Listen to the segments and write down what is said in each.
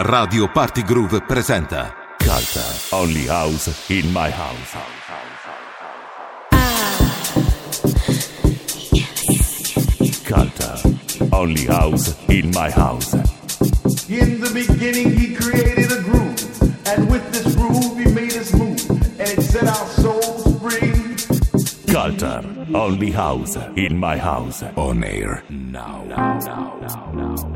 Radio Party Groove presenta Carta Only House in My House. Carta Only House in My House. In the beginning, he created a groove, and with this groove, he made us move, and it set our souls free. Carta Only House in My House. On air now. now, now, now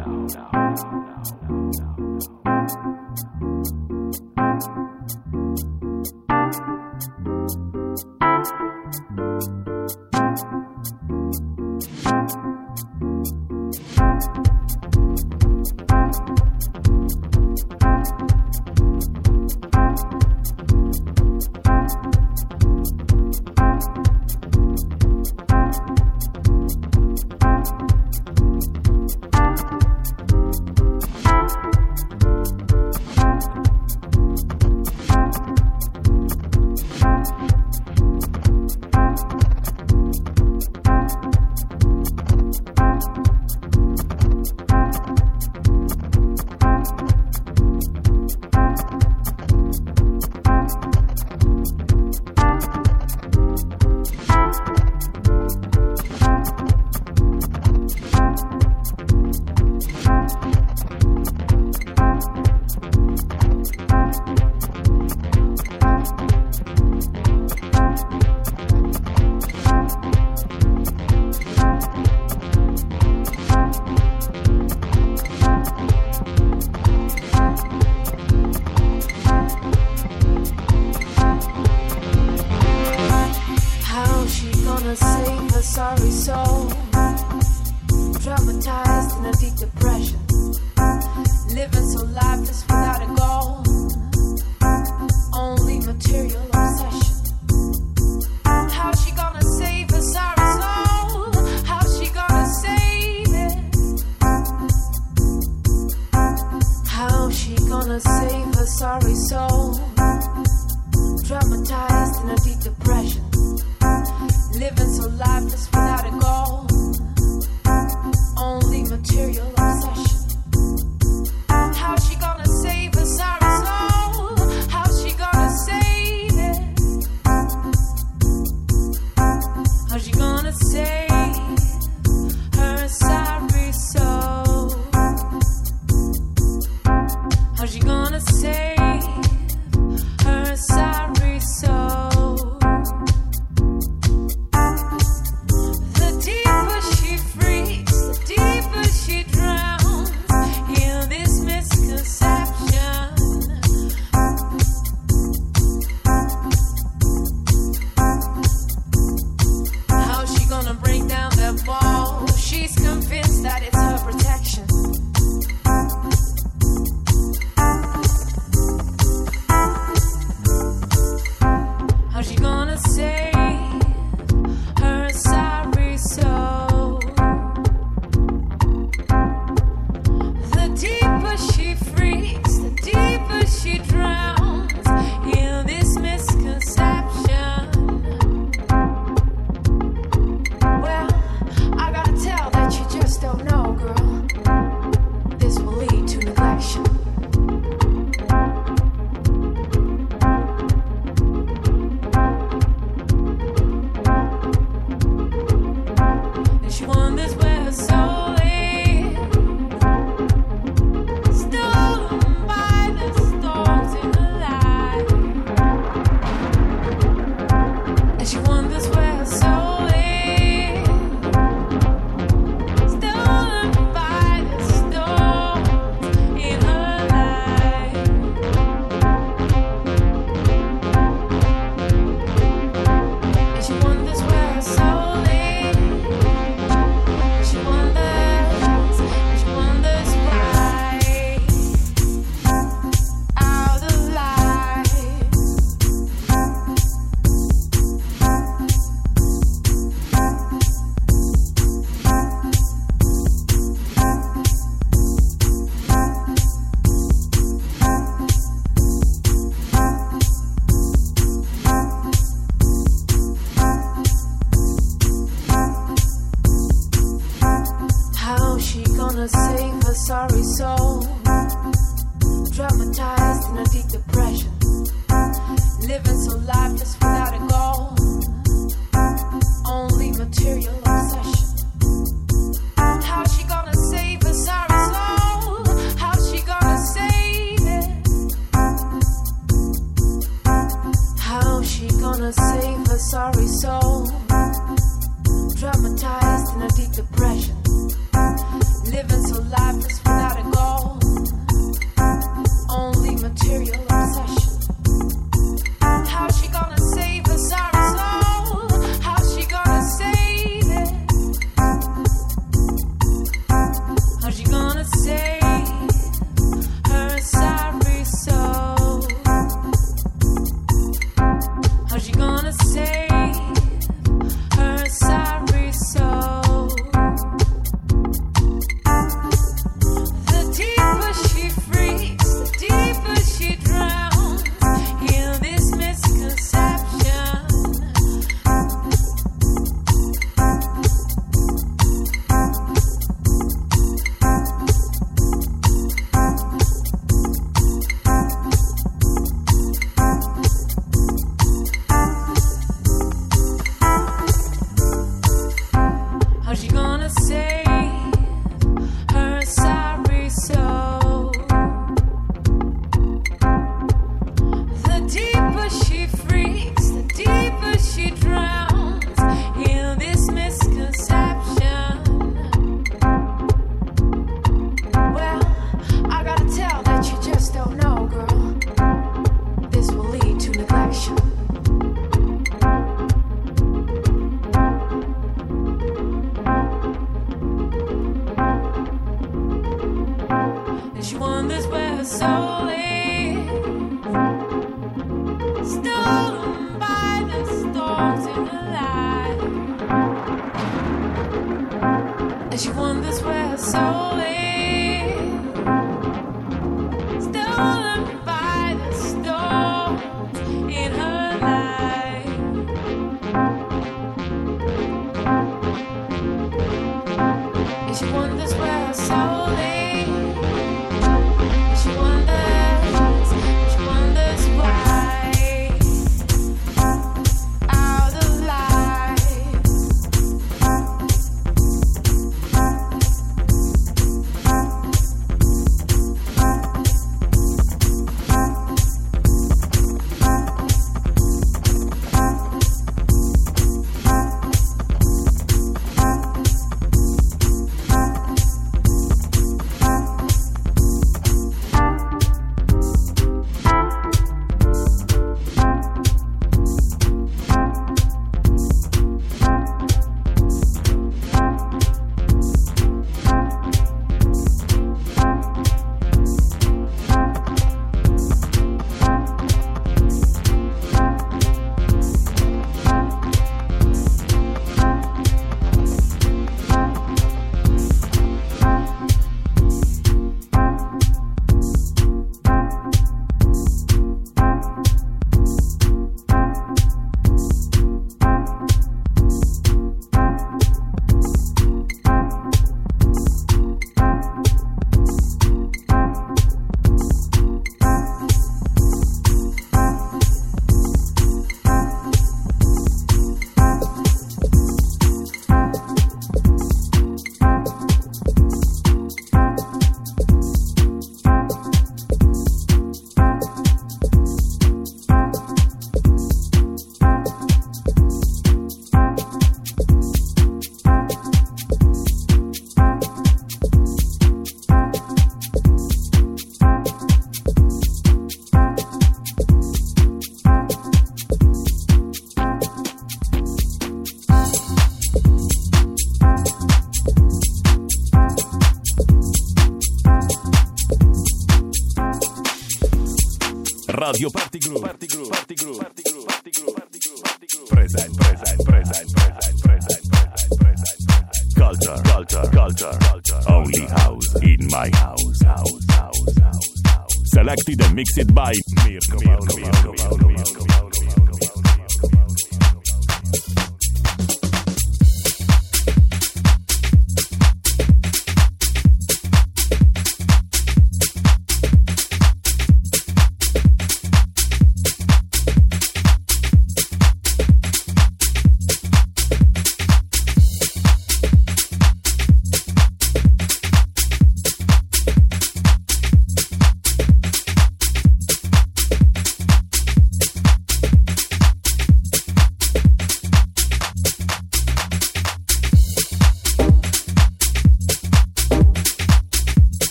Party Groove. Party Groove. Party Groove. Party Groove. Party Groove. Party Groove. Party Groove. Present. Present. Present. Present. Present. Present. Culture. Culture. Culture. Culture. Only house in my house. House. House. House. house. Selected and mixed by Mirko. Mirko. Mirko.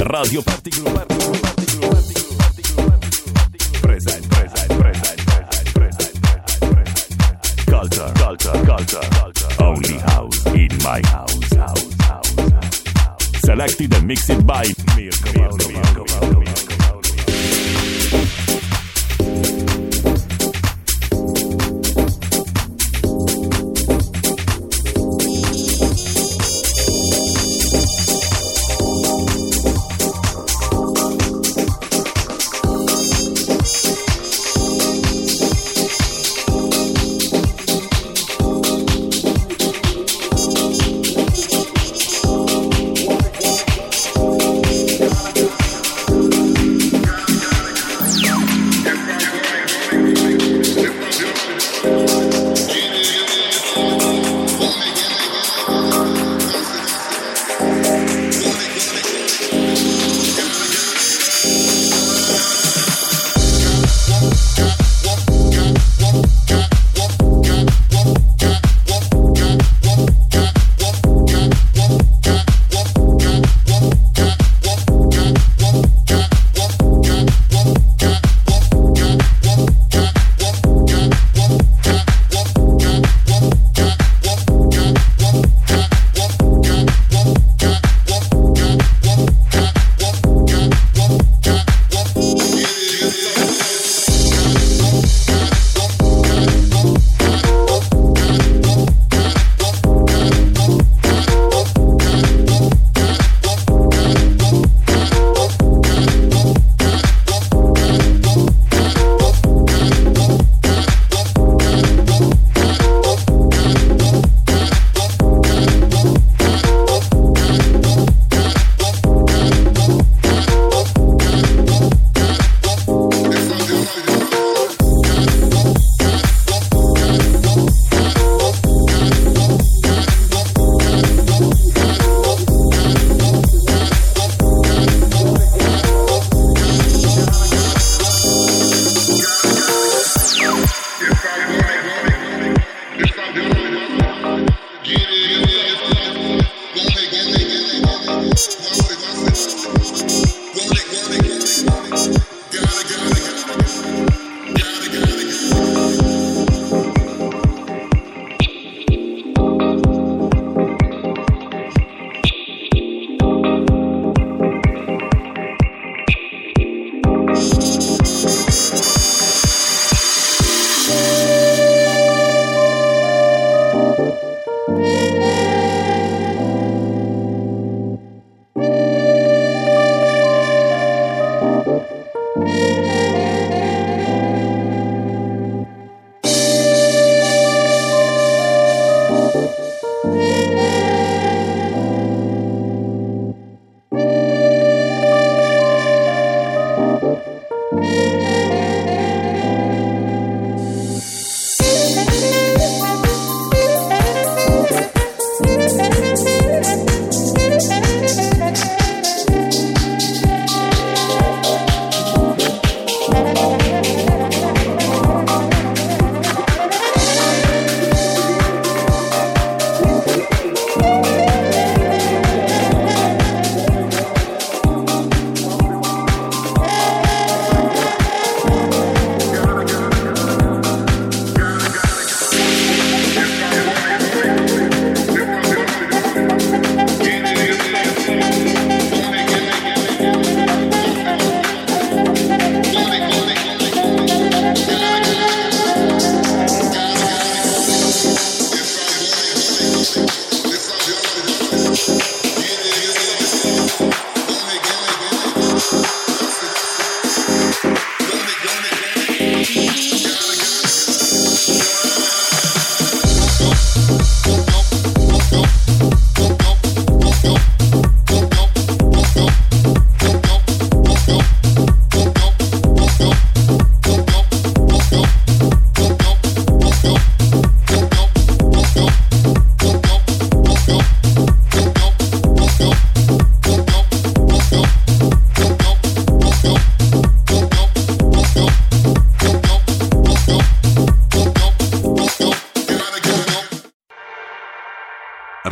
Radio Party Groove. Party. Present, present, present, present. Culture, culture, culture, culture. Only house in my house, house, house, house, house. Selected and mixed by Mirko, Mirko, Mirko, Mirko, Mirko.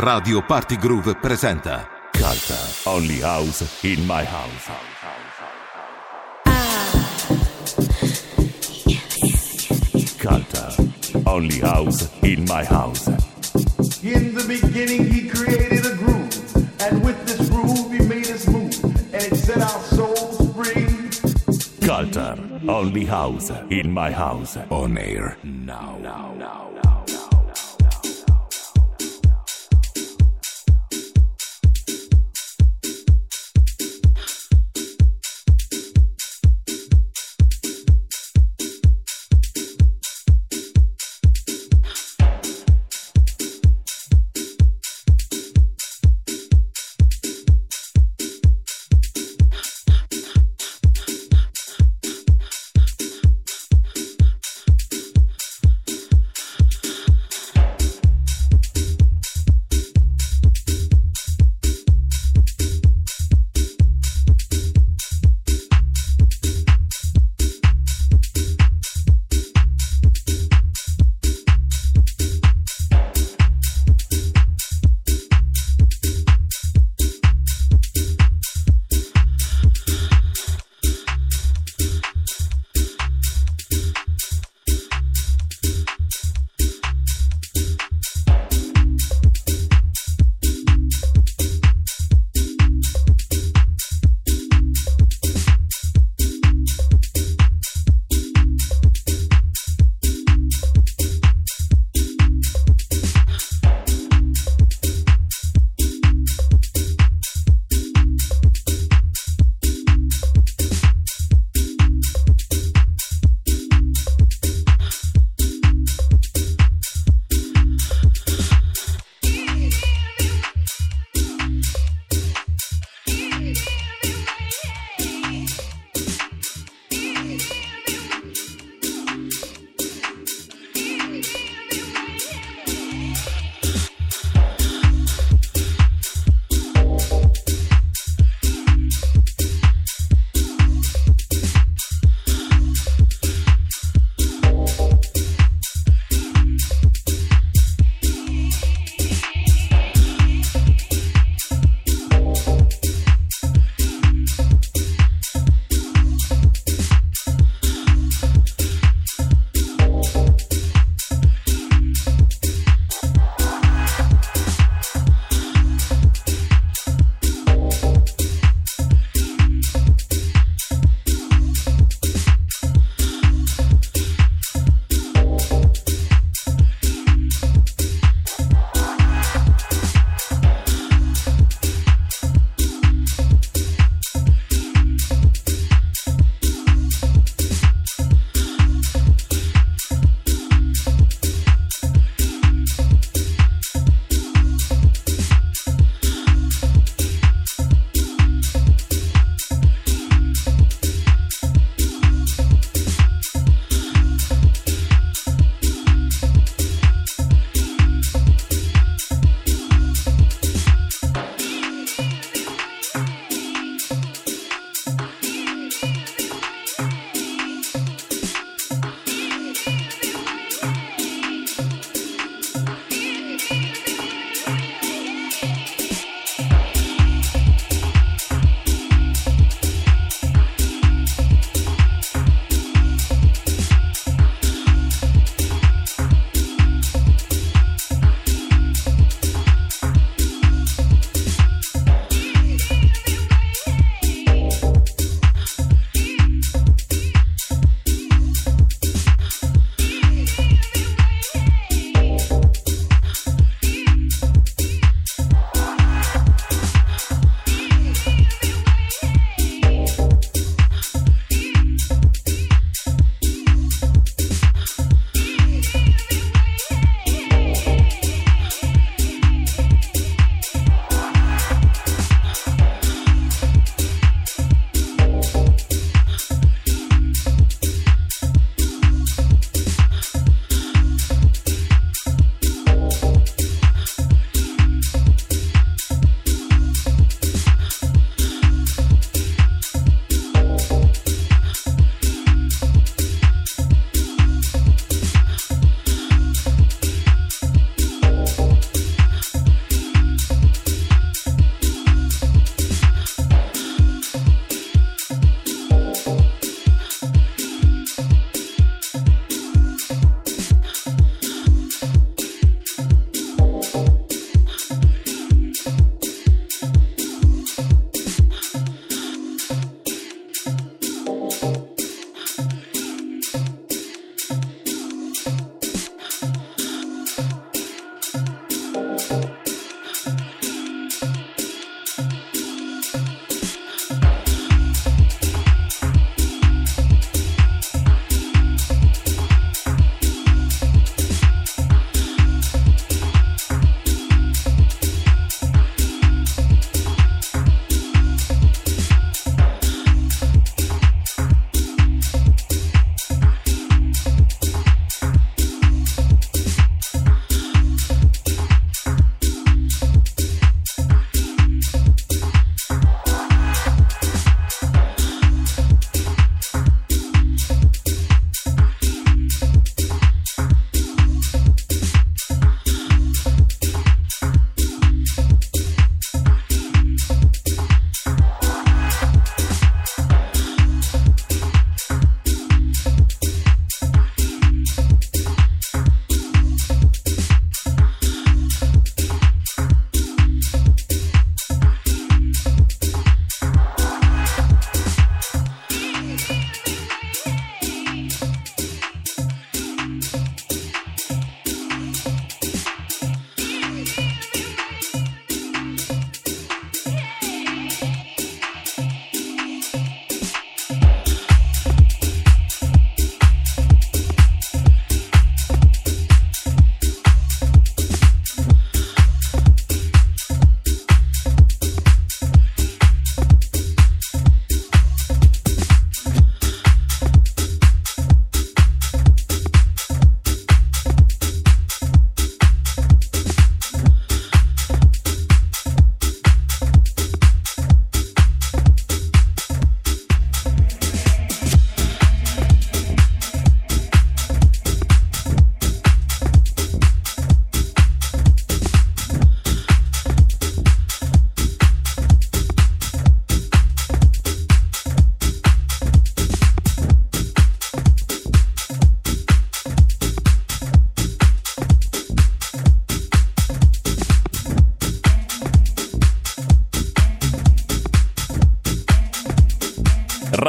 Radio Party Groove presenta Culture, only house in my house. Culture, only house in my house. In the beginning, he created a groove, and with this groove, he made us move, and it set our souls free. Culture, only house in my house. On air now. now, now.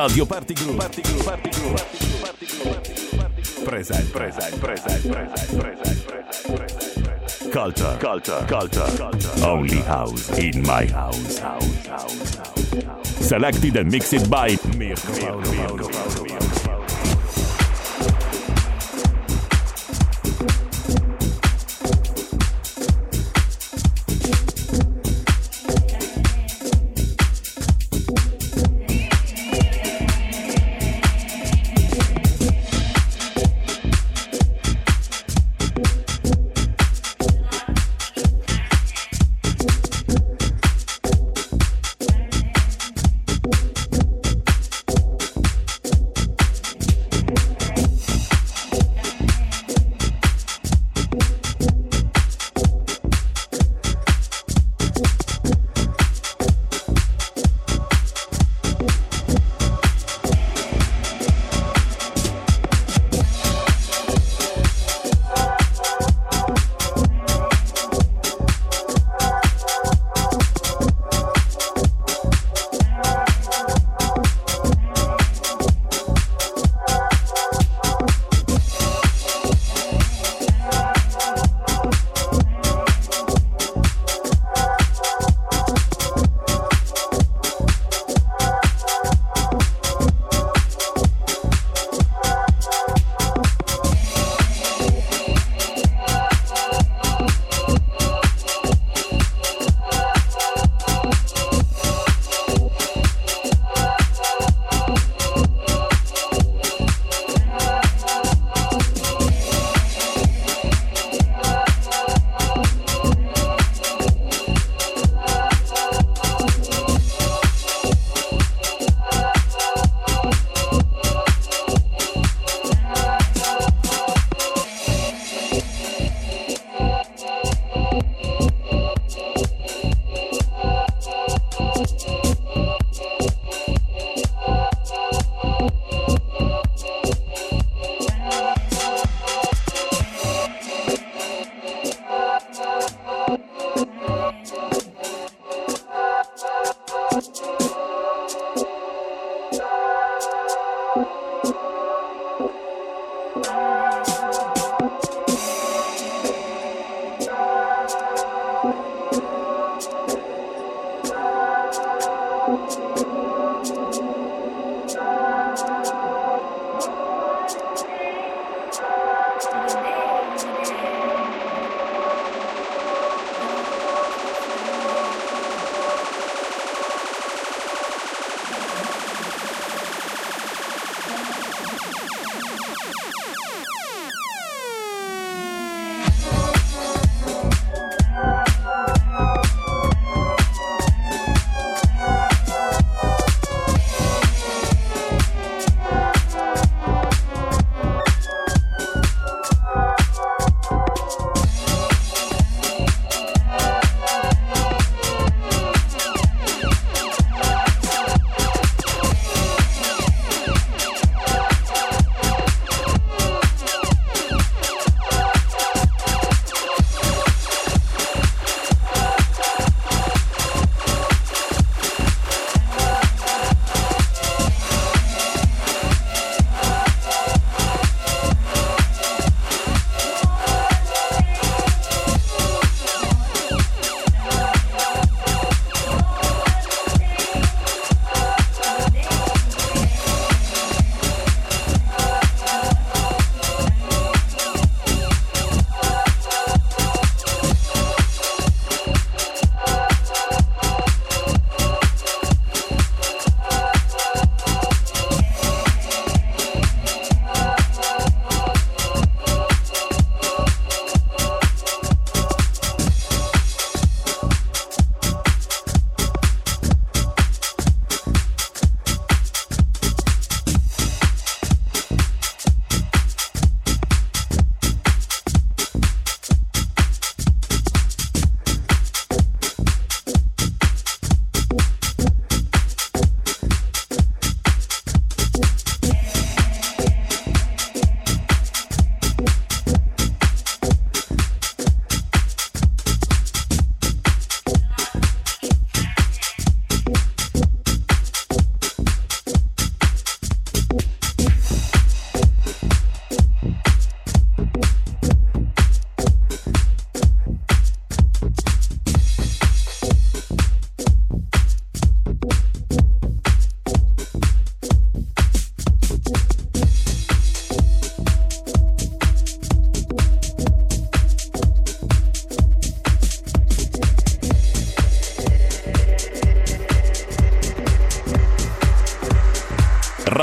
Radio Party Groove. Party Groove. Party Groove. Party Groove. Party Groove. Present, present, present, present, present, present, present. Culture, culture, culture. Only house in my house. House, house, house. Selected and mixed by. Mirko,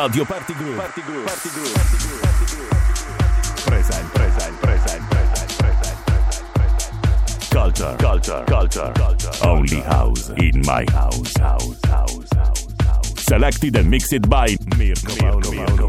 Radio Party Groove. Party Groove. Party Groove. Party Groove. Party Groove. Present, present, present, present, present, present. Culture, culture, culture, culture. Only house in my house, house, house, house, house. Selected and mixed by Mirko Mirko Pauno, Mirko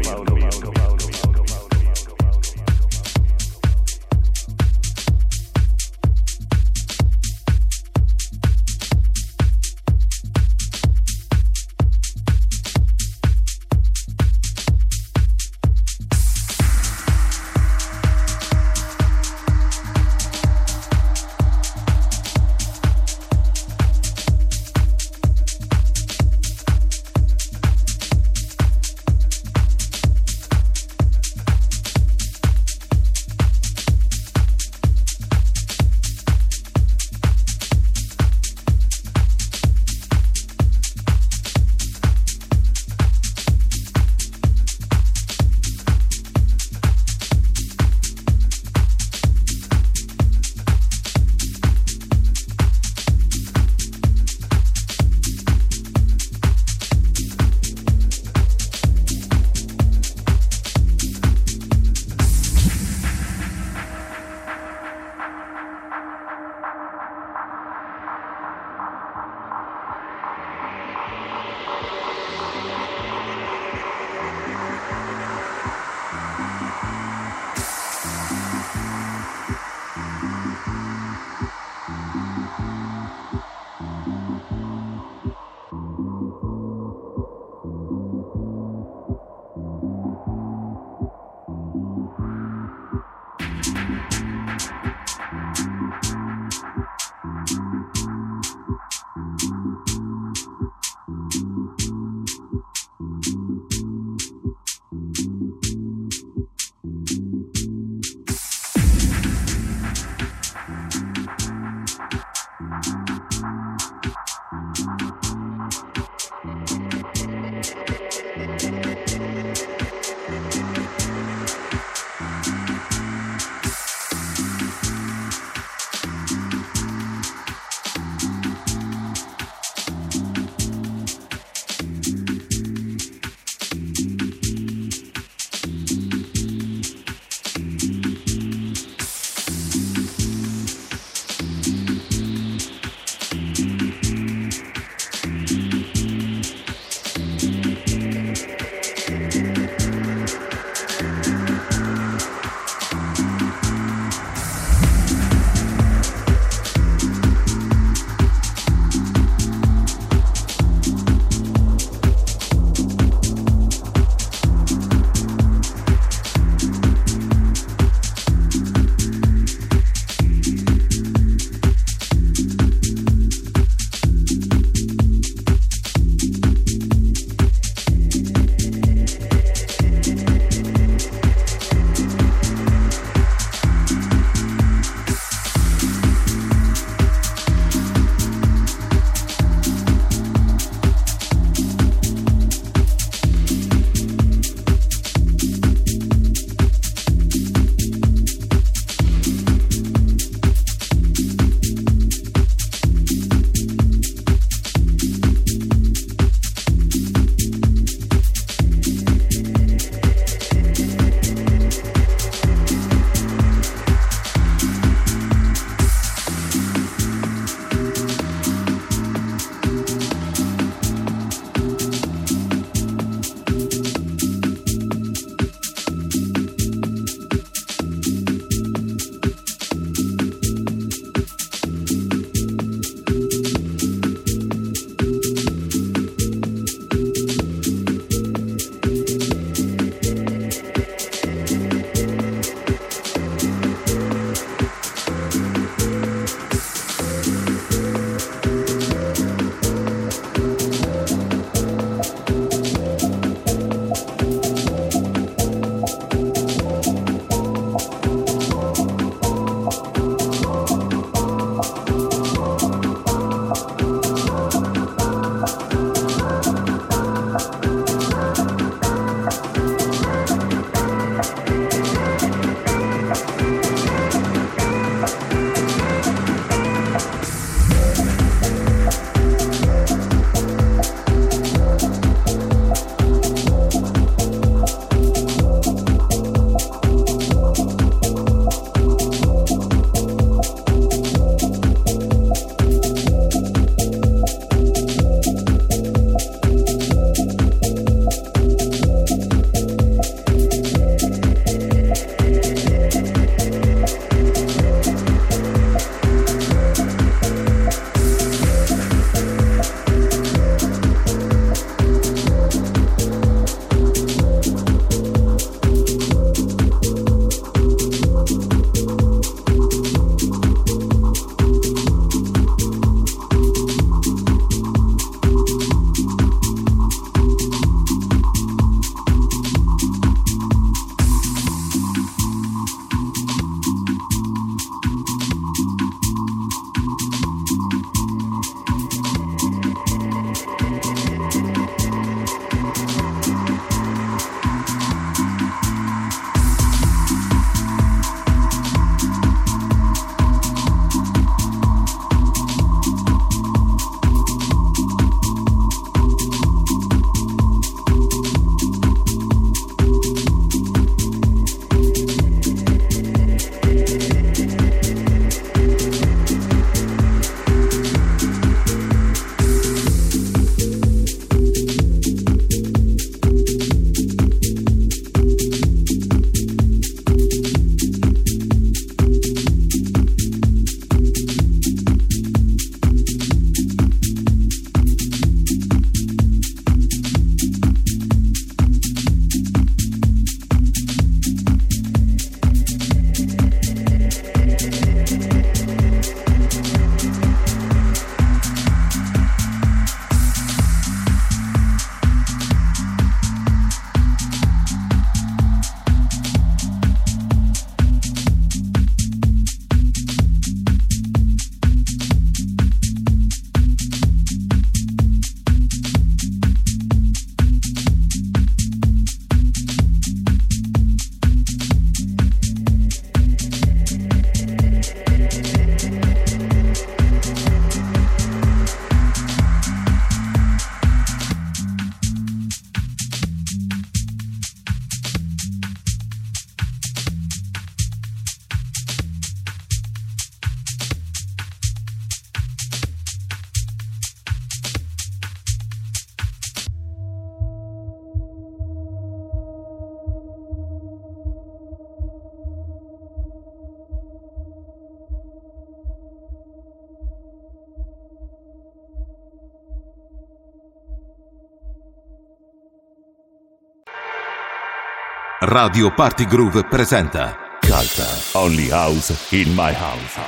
Radio Party Groove presenta Culture. Only house in my house.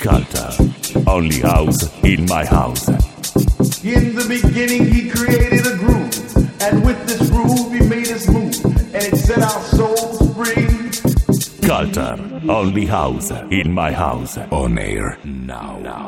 Culture. Only house in my house. In the beginning, he created a groove, and with this groove, he made us move, and it set our souls free. Culture. Only house in my house. on air now. now, now, now.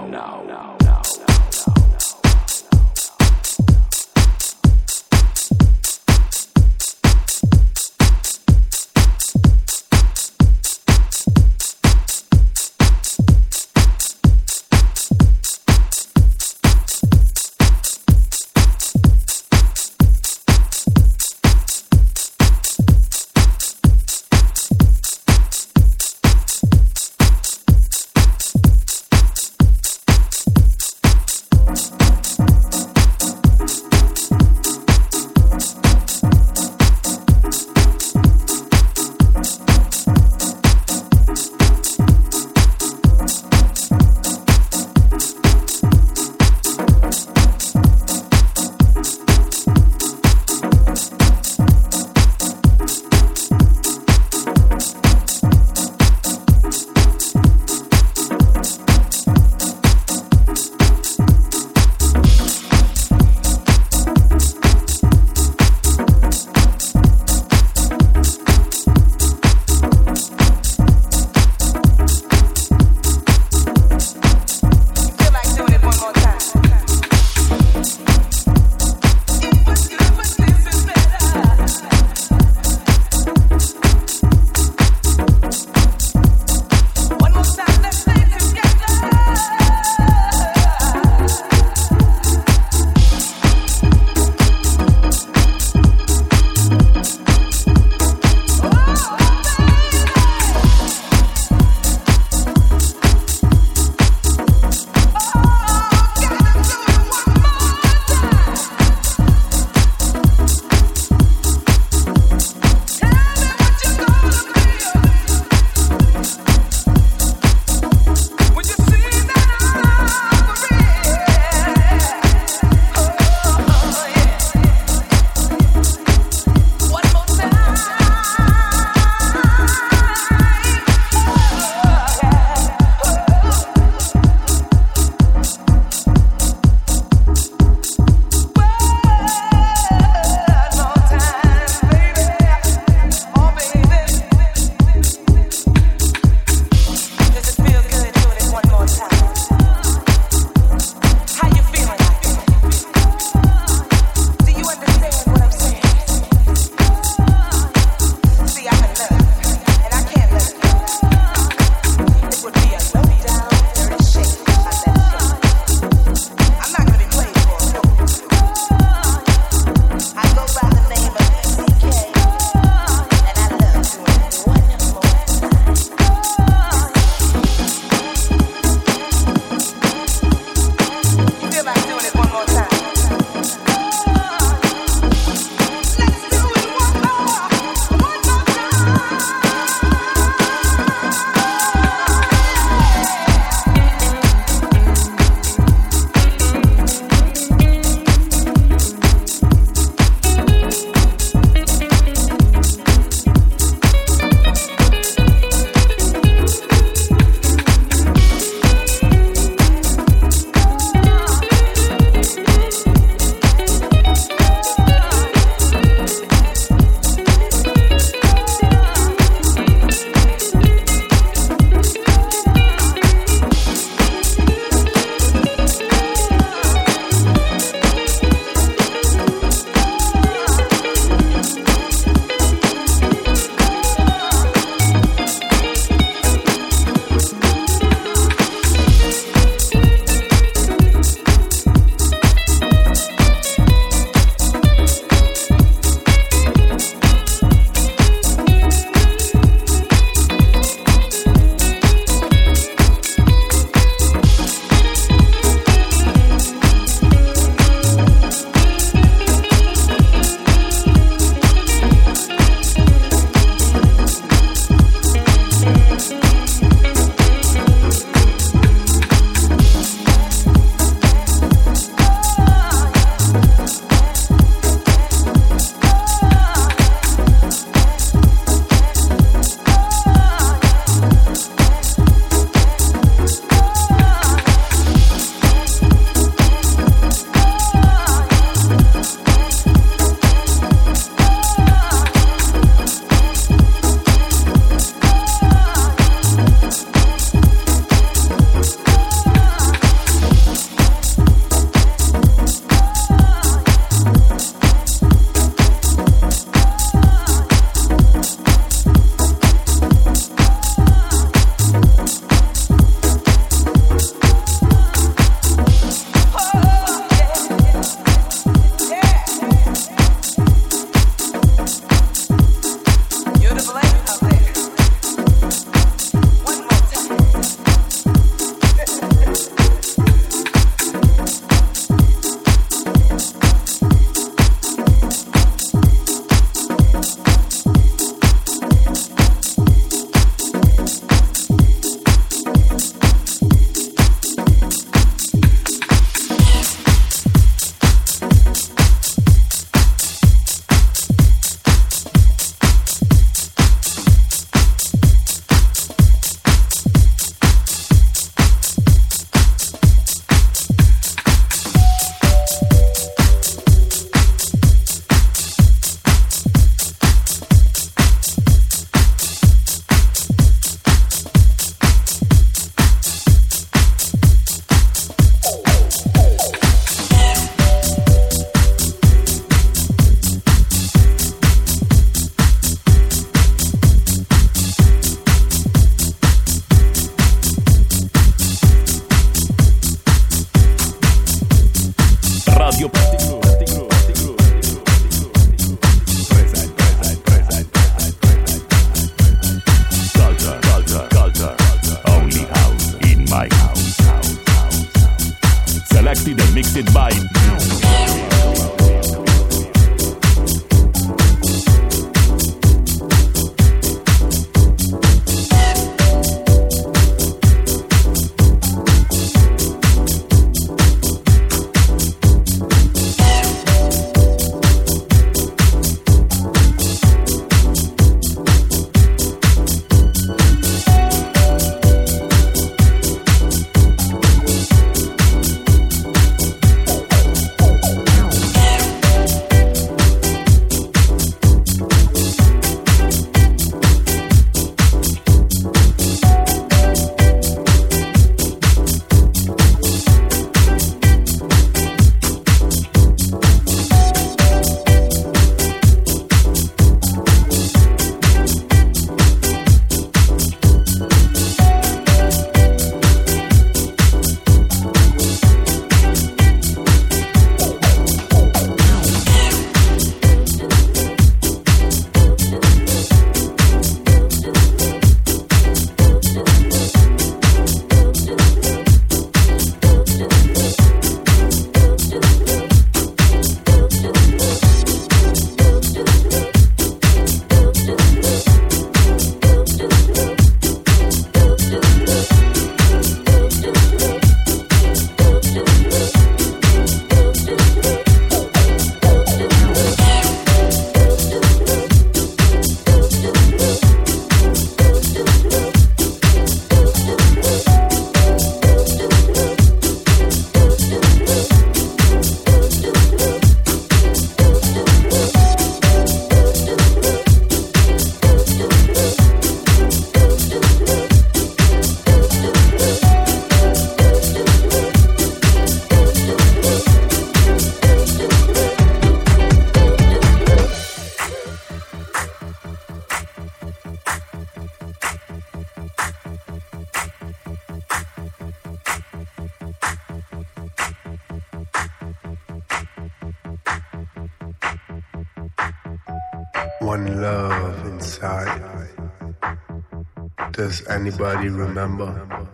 Remember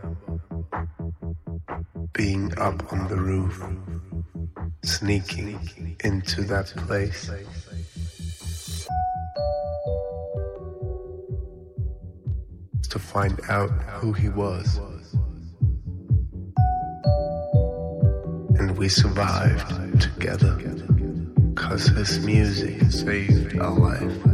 being up on the roof, sneaking into that place? To find out who he was. And we survived together. Cause his music saved our life.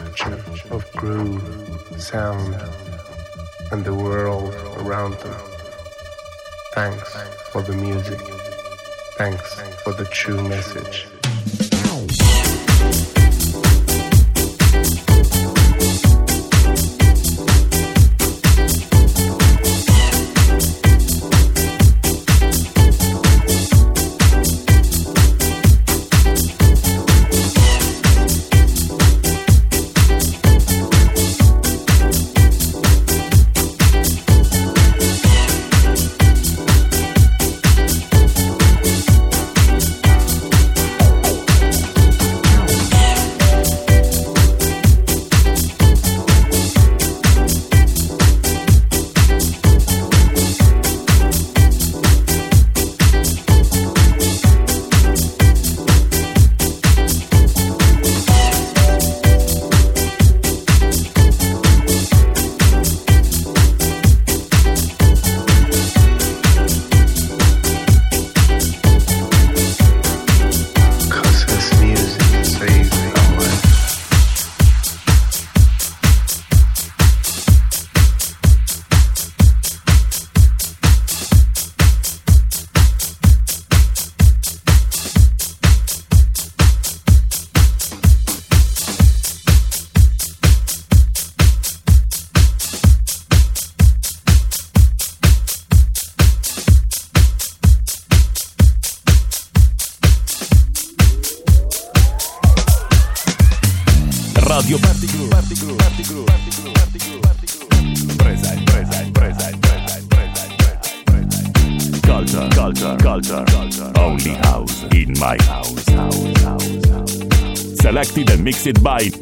perception of groove, sound, and the world around them. Thanks for the music. Thanks for the true message. mixed by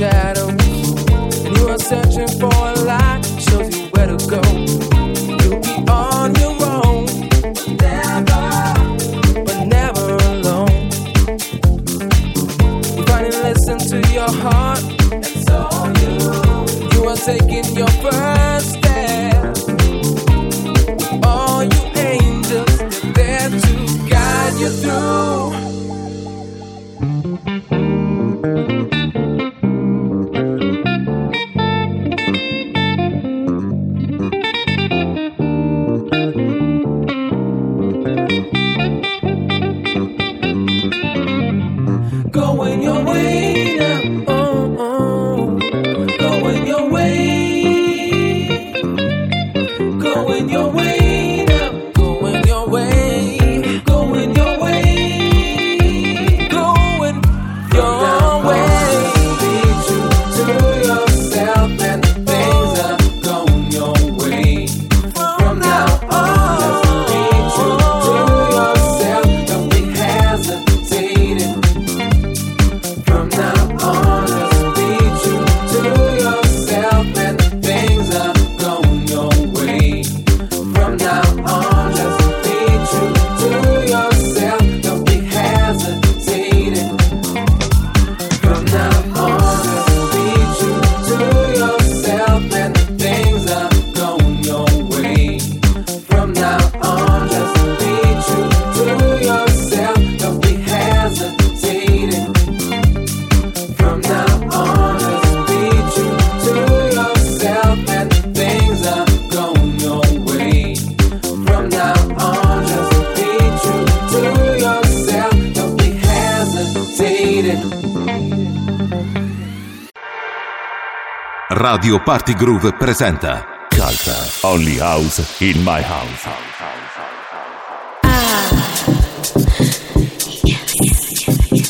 shadow Radio Party Groove presenta Culture, Only House in My House.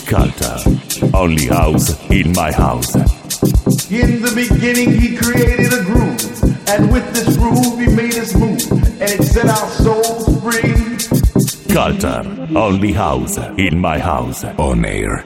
Culture, Only House in My House. In the beginning, he created a groove, and with this groove, he made us move, and it set our souls free. Culture, Only House in My House. On air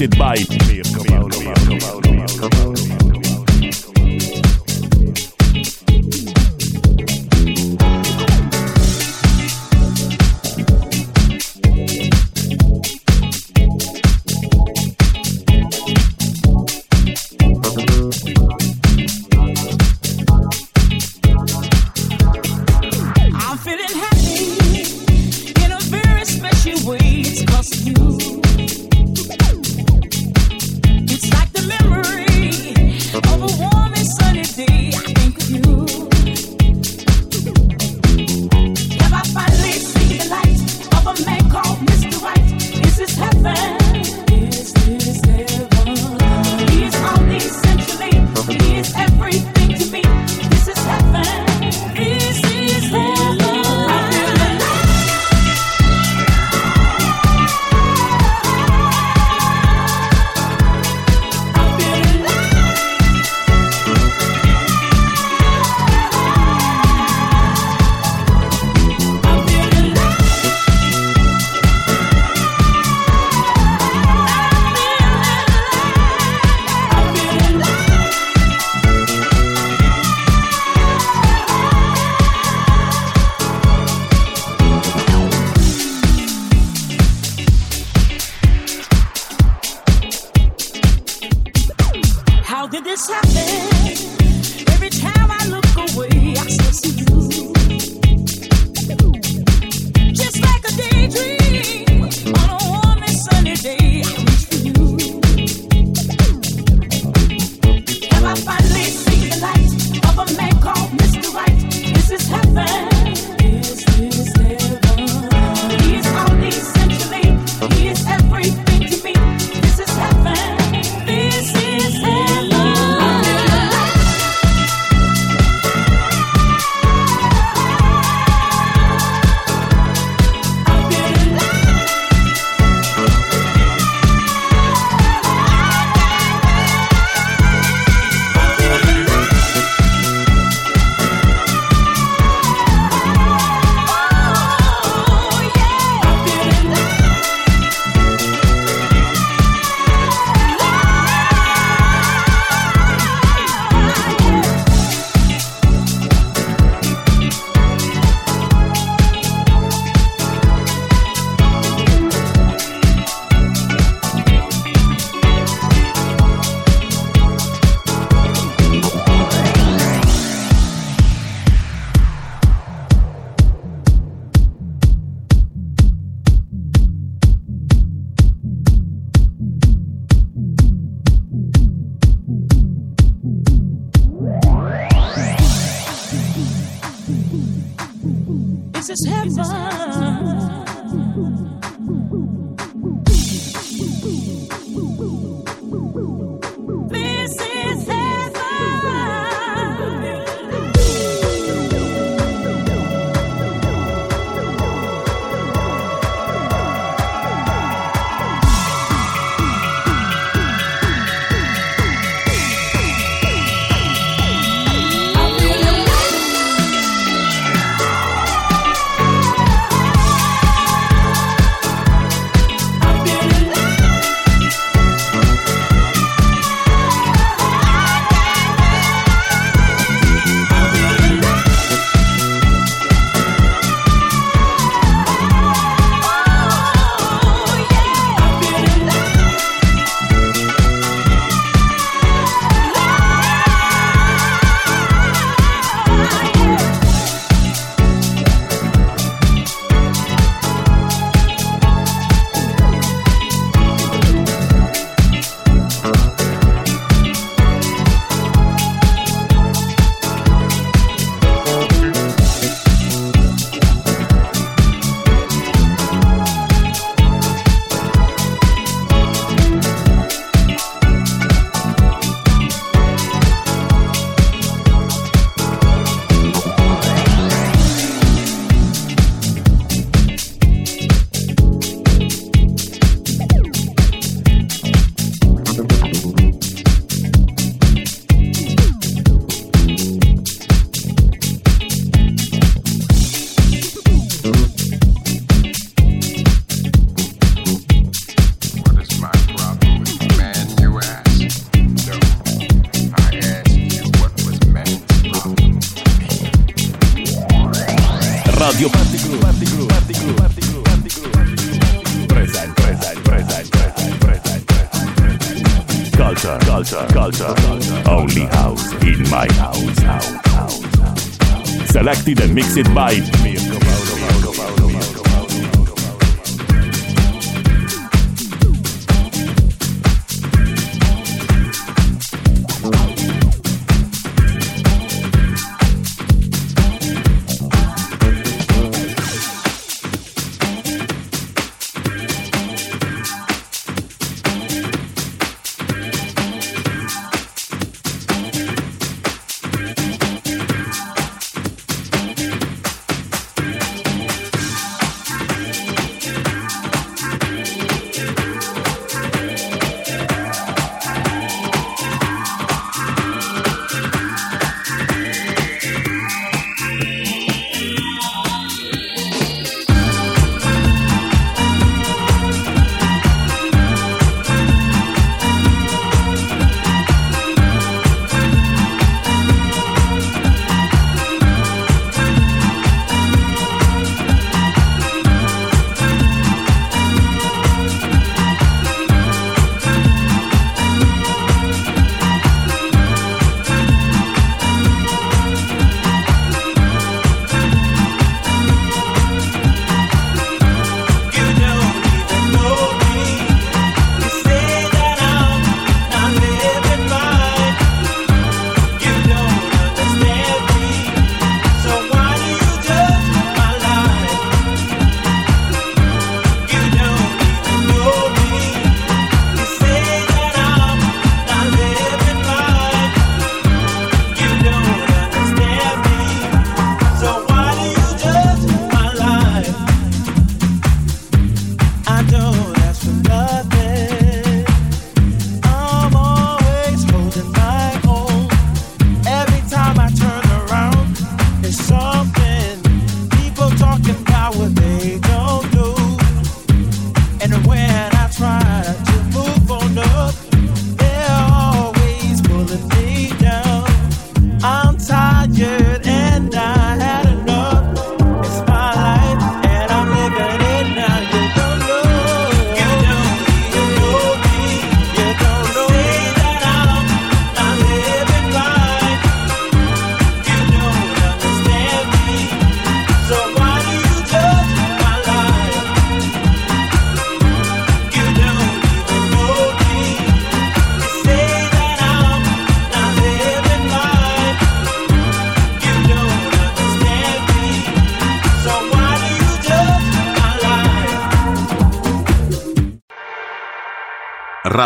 mixed by culture, culture. Only house in my house. Selected and mixed it by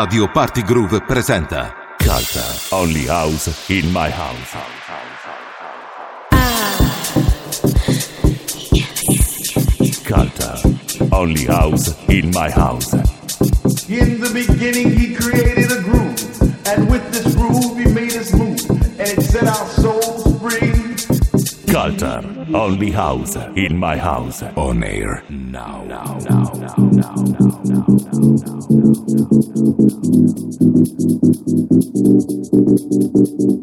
Radio Party Groove presenta Culture, only house in my house. Culture, only house in my house. In the beginning, he created a groove, and with this groove, he made us move, and it set our souls free. Culture, only house in my house. On Air. Now, now, now, now, now, Thank you.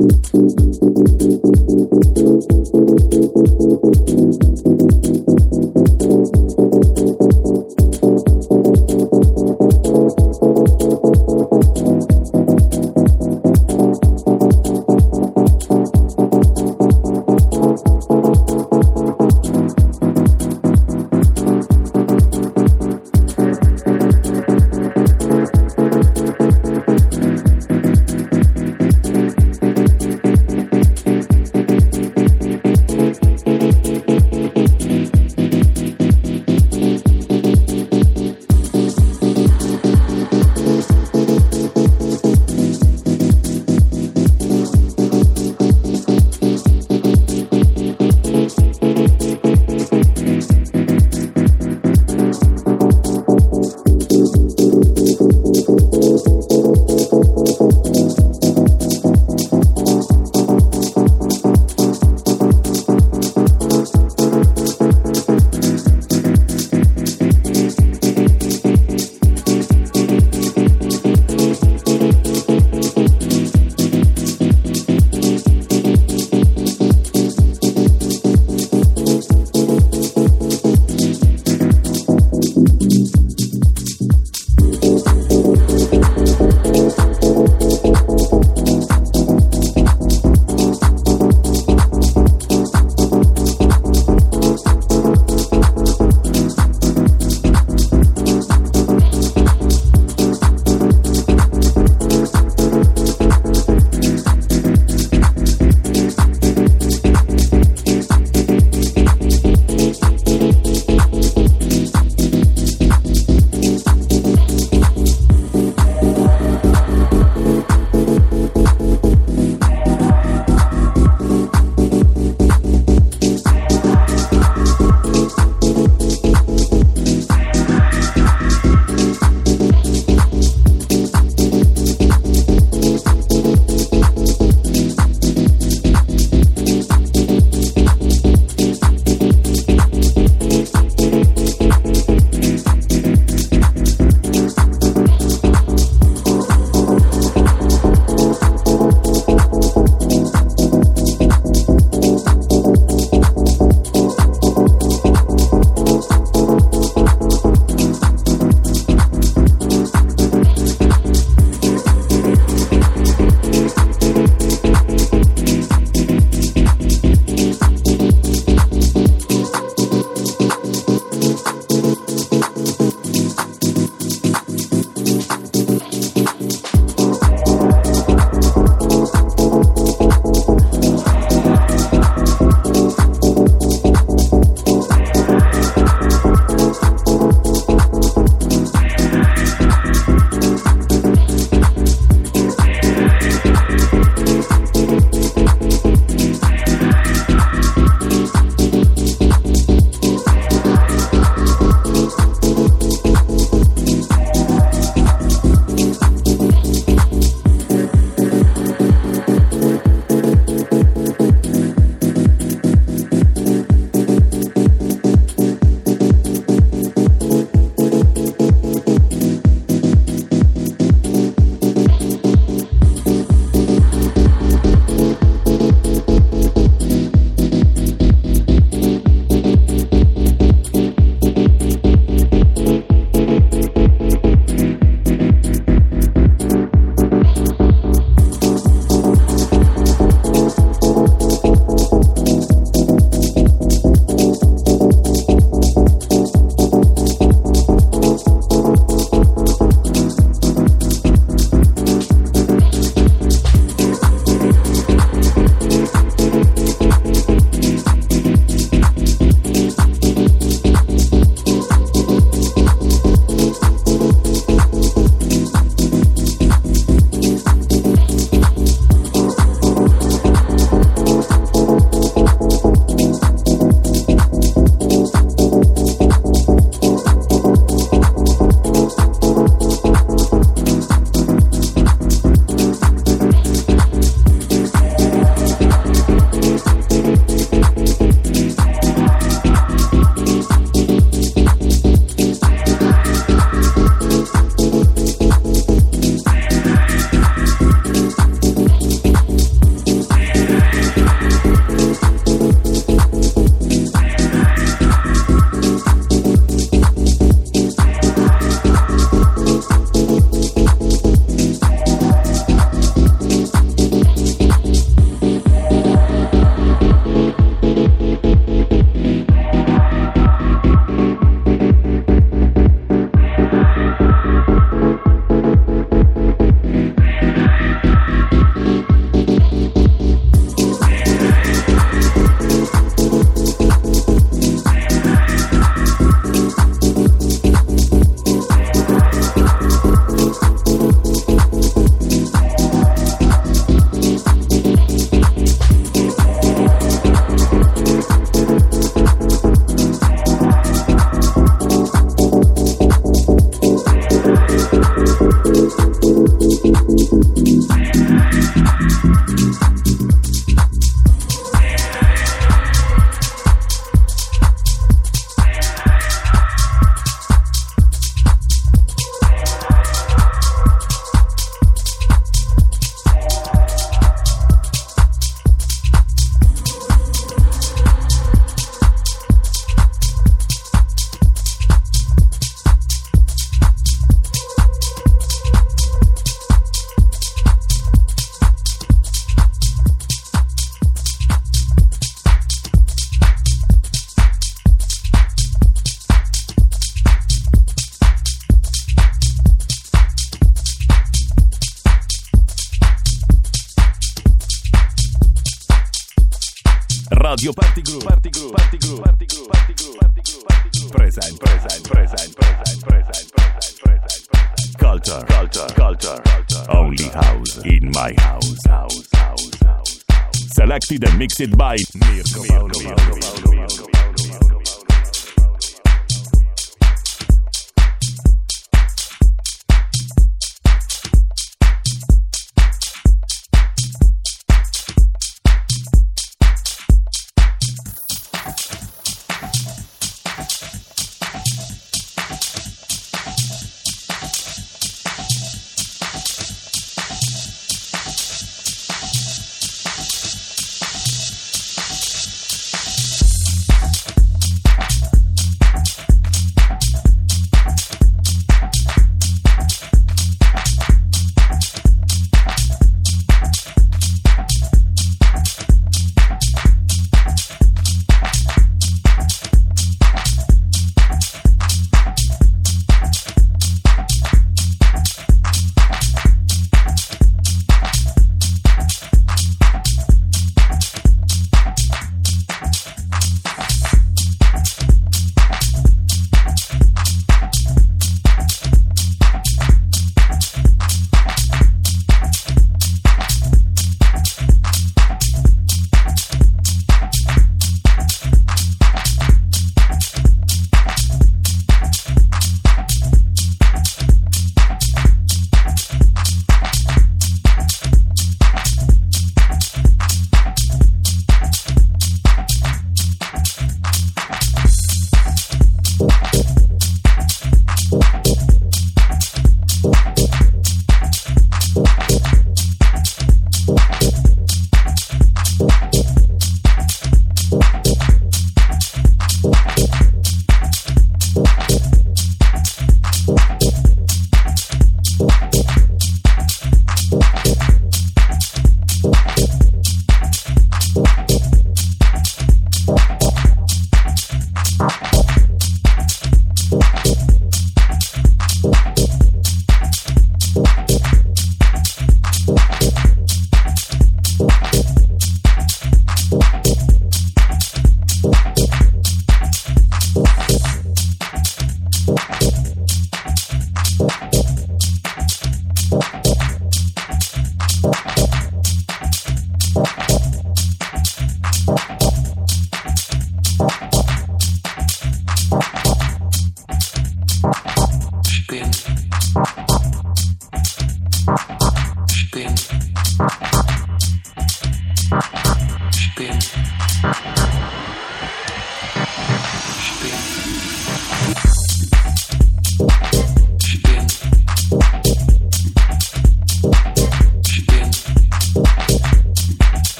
Radio Party Groove. Party Groove. Party Groove. Party Groove. Party Groove. Party Groove. Party Groove. Present, present, present, present, present, present, present. Culture, culture, culture. Only house in my house, house, house, house. Selected and mixed by Mirko. Mirko Paolo. Mirko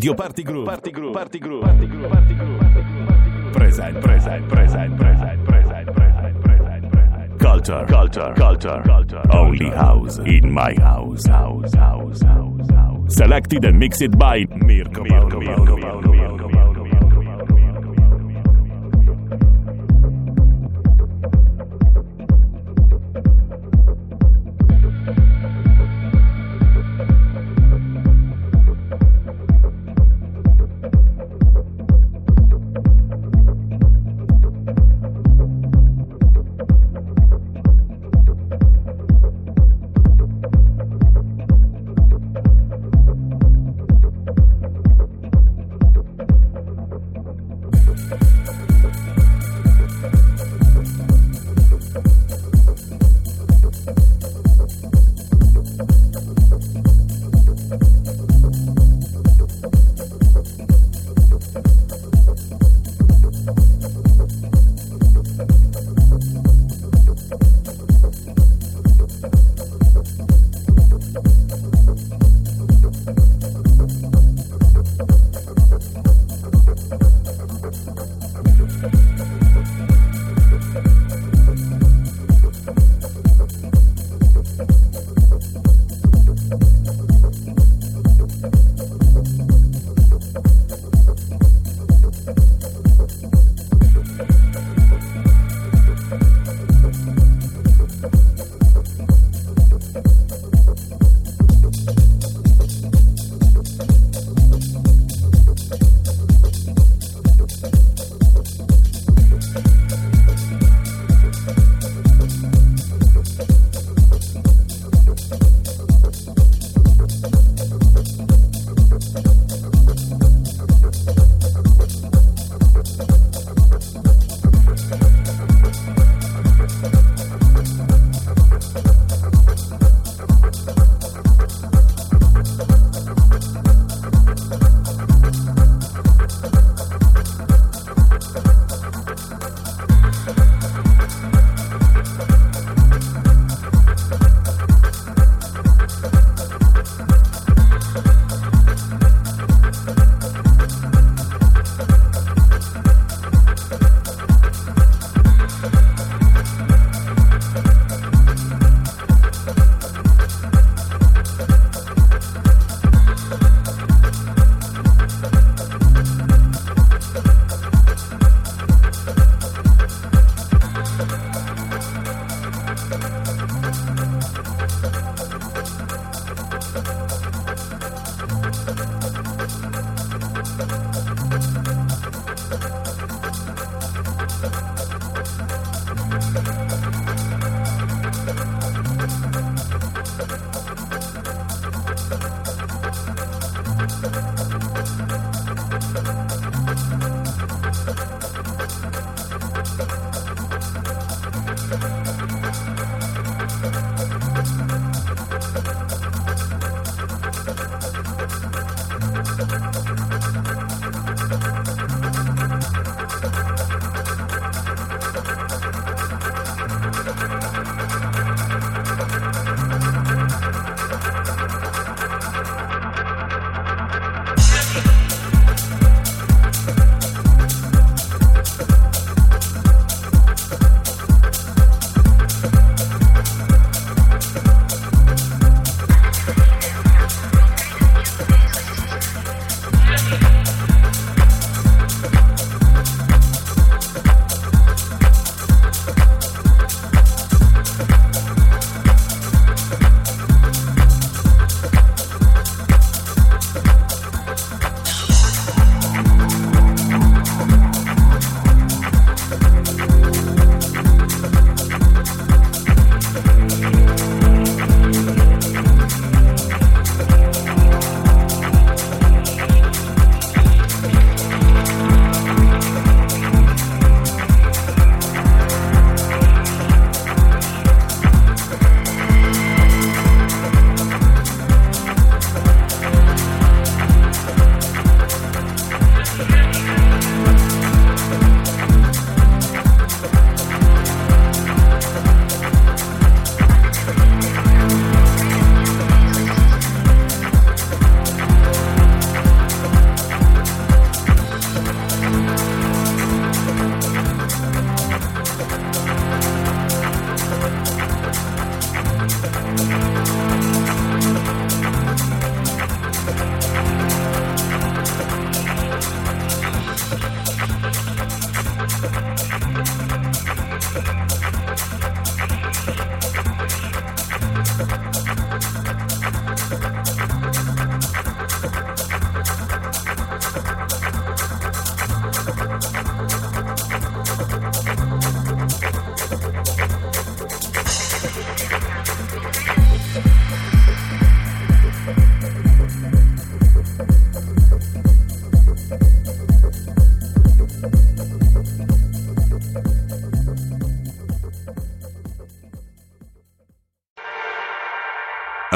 Radio Party Groove. Party Groove. Party Groove. Party Groove. Party Groove. Present, present, present, present, present, present, present. Culture Culture, culture, culture, culture. Only house in my house, house, house, house, house. Selected and mixed by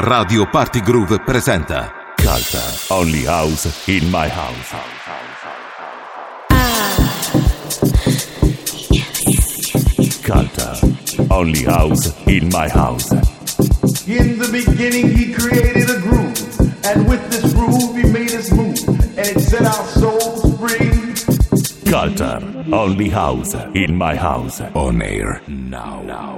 Radio Party Groove presenta Culture Only House in My House. Culture Only House in My House. In the beginning, he created a groove, and with this groove, he made us move, and it set our souls free. Culture Only House in My House. On air now. now.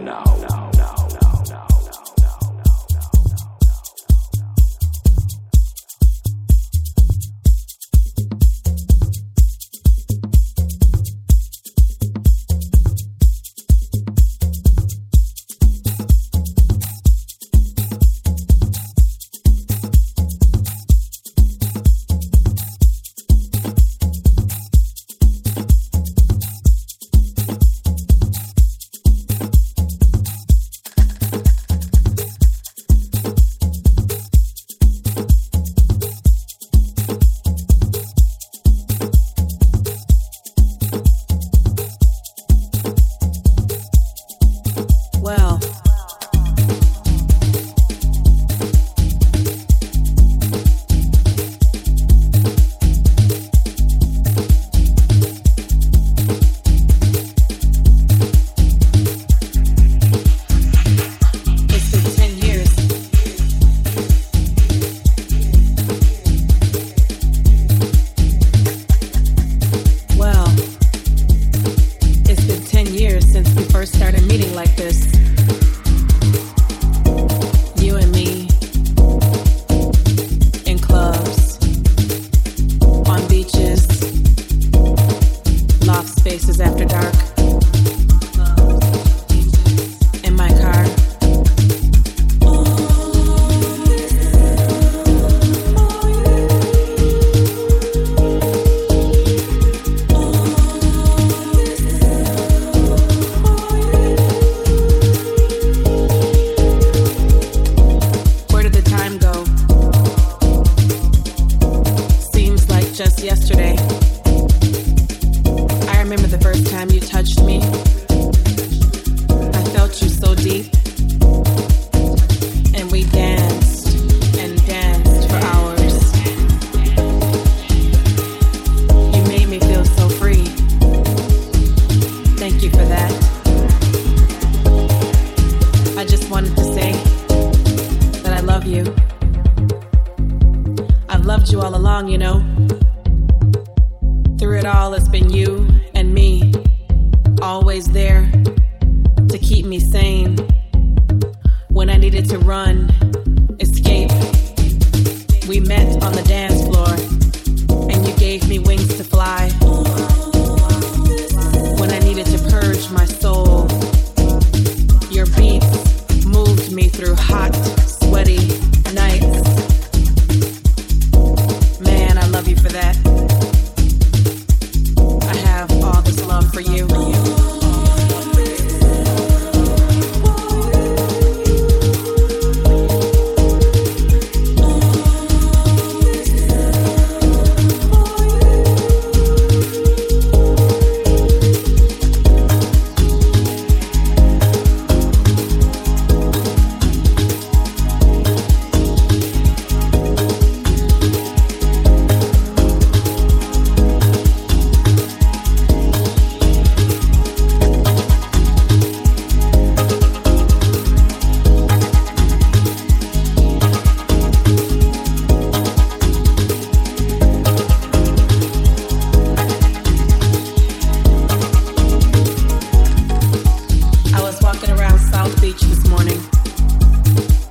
something around South Beach this morning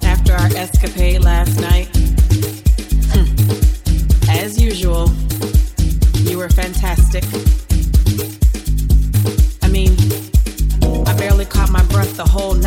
after our escapade last night. Hmm. As usual, you were fantastic. I mean, I barely caught my breath the whole night.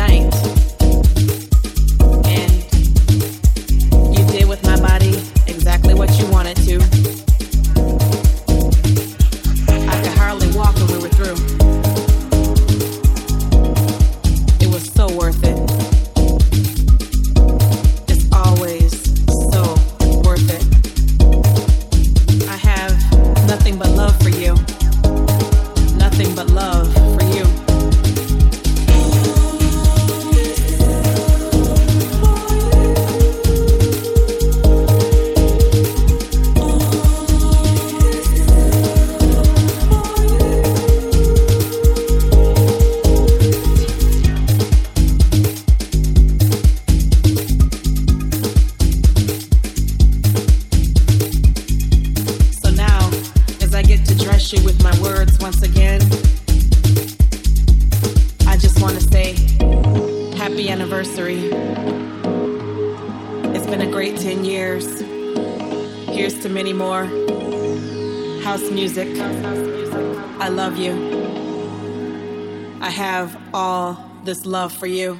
Love for you.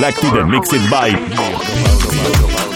And mixed by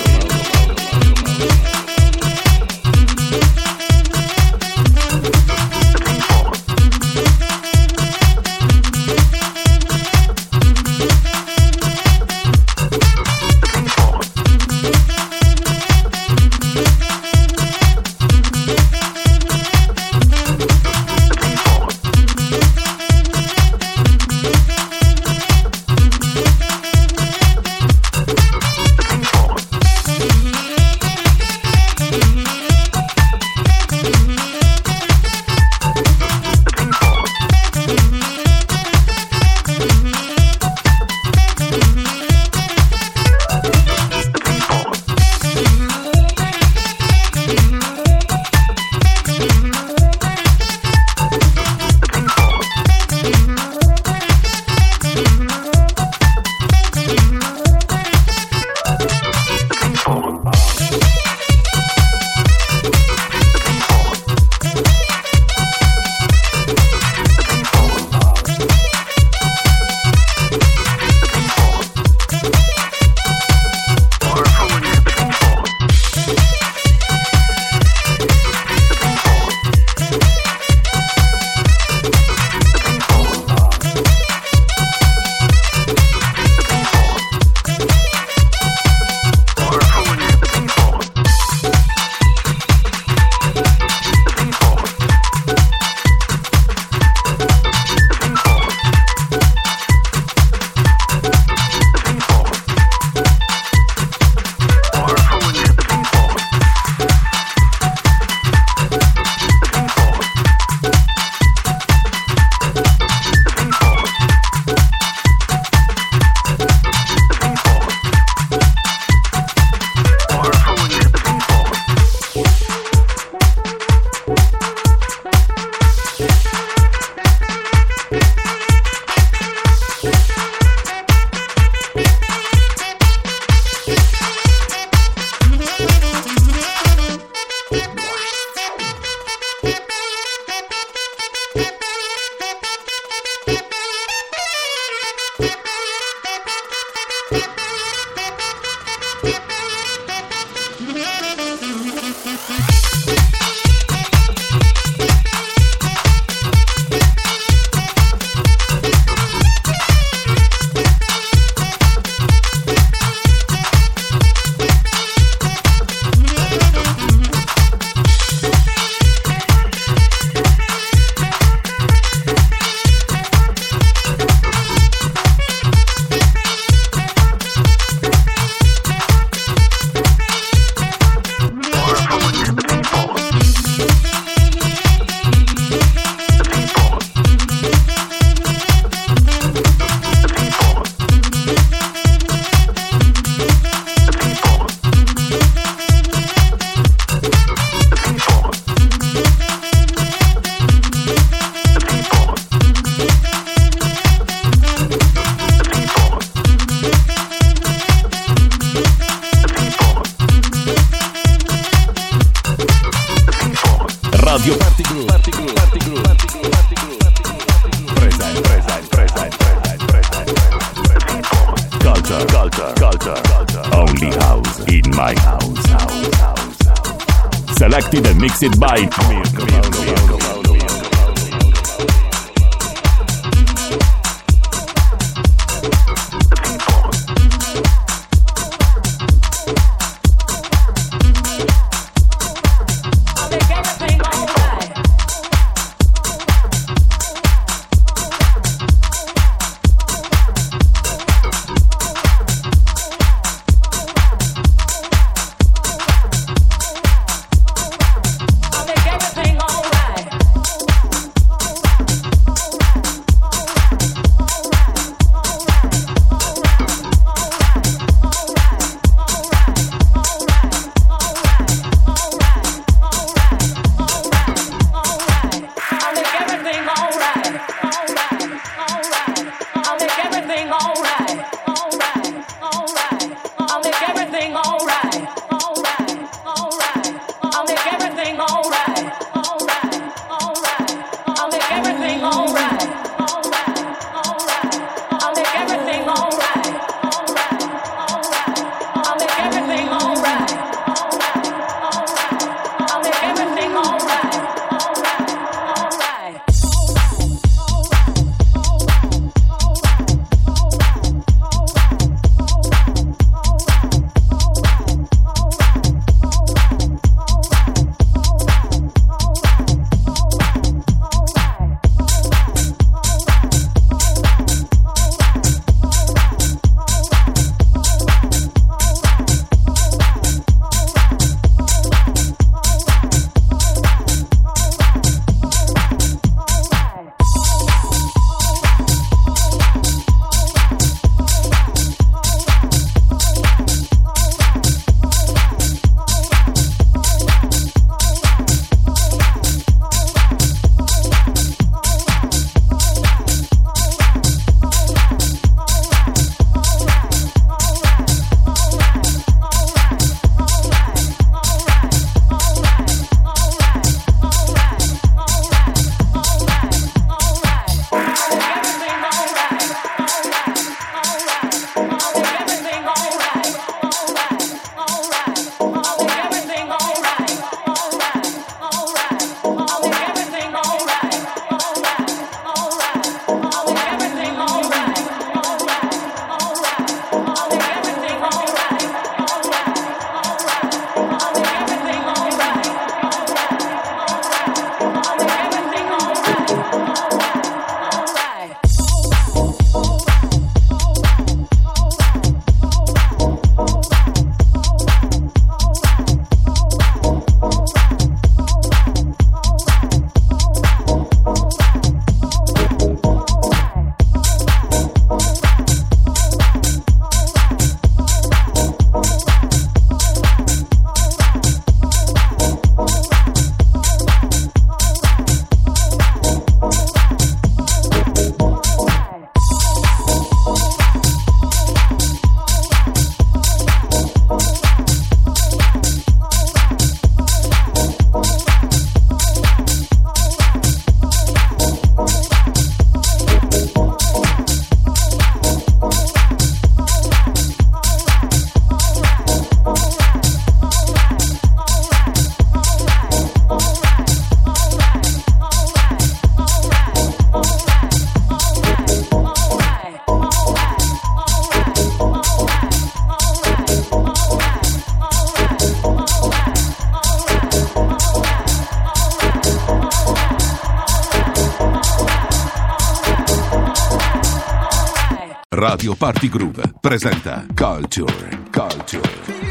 Radio Party Groove presenta Culture, Culture,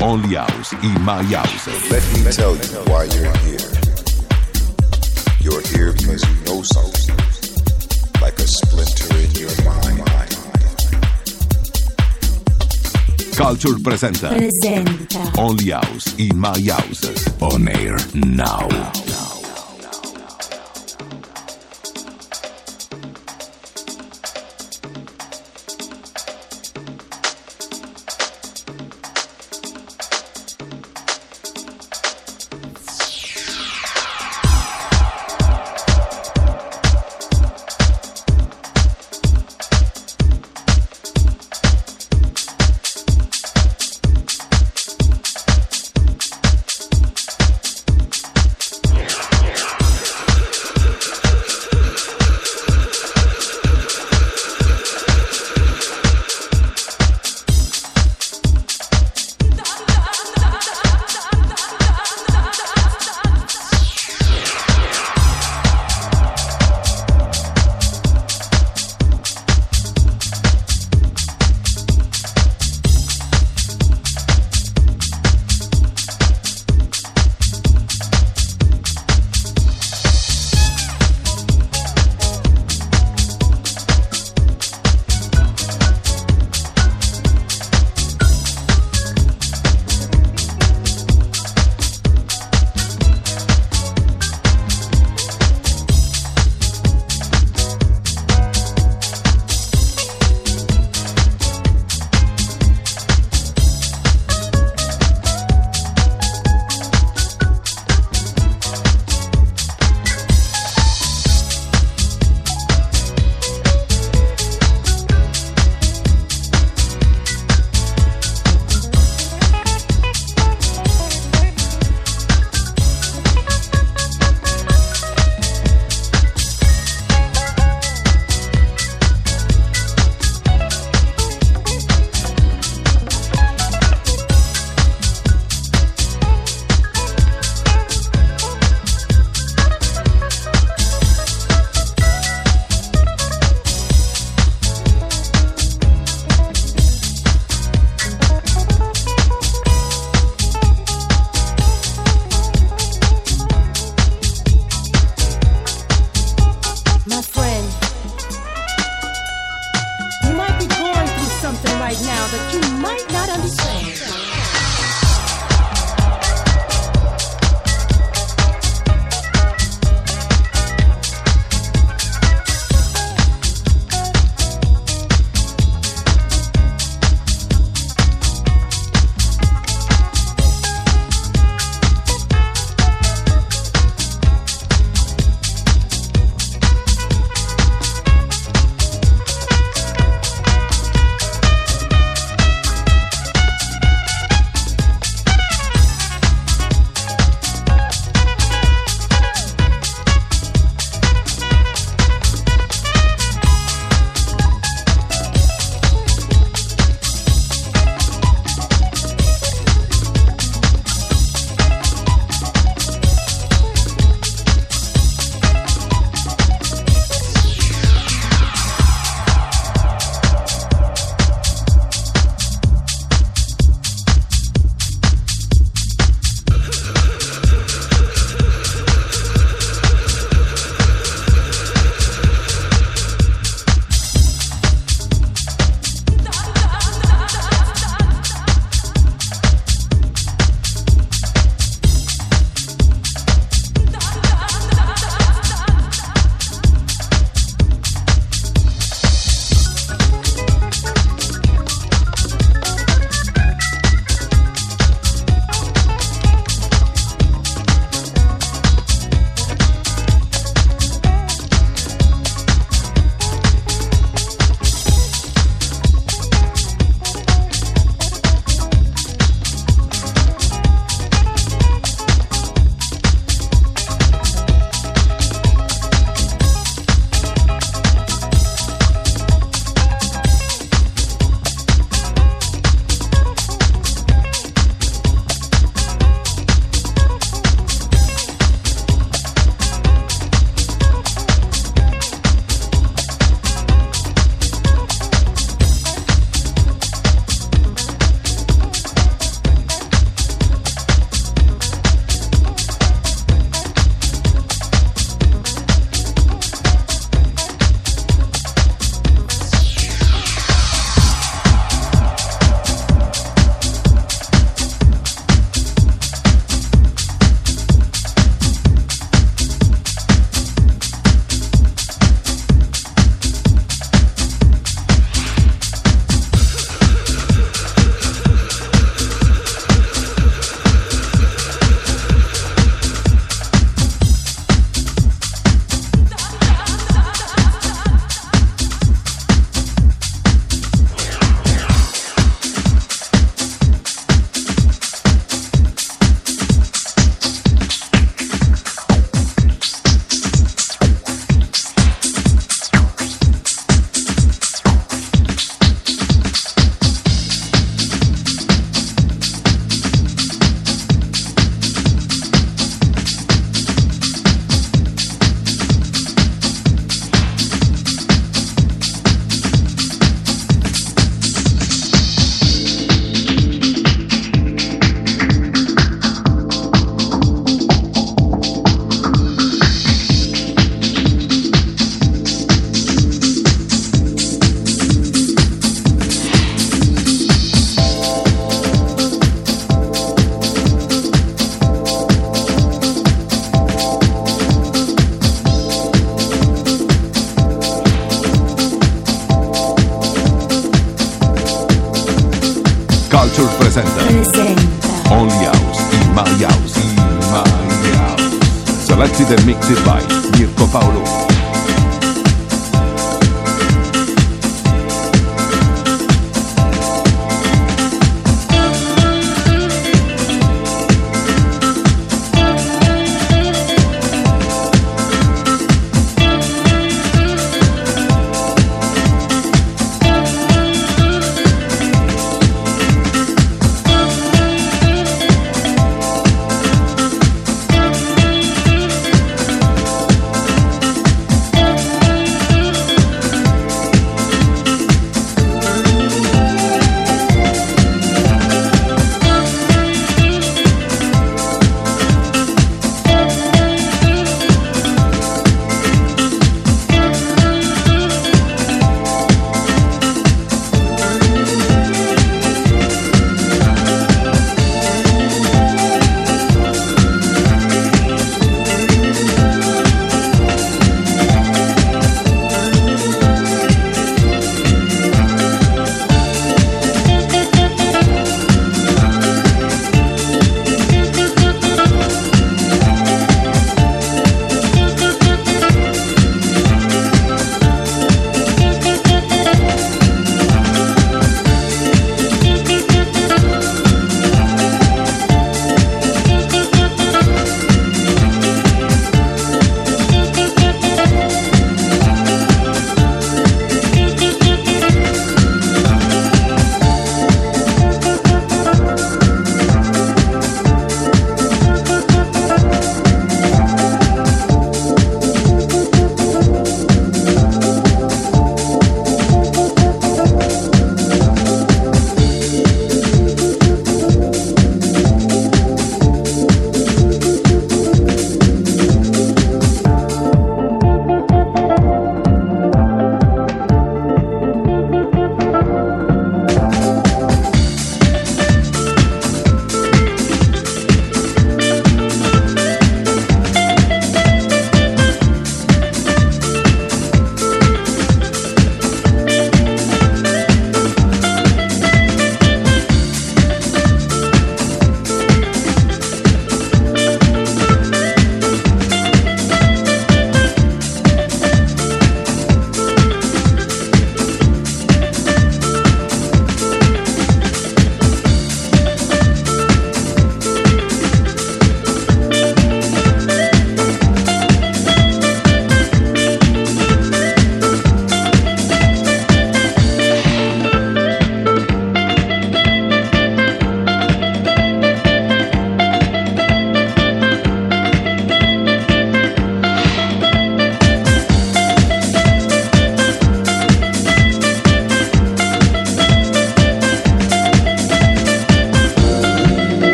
Only House in My House. Let me tell you why you're here. You're here because you know something, like a splinter in your mind. Culture presenta, presenta. Only House in My House. On air now.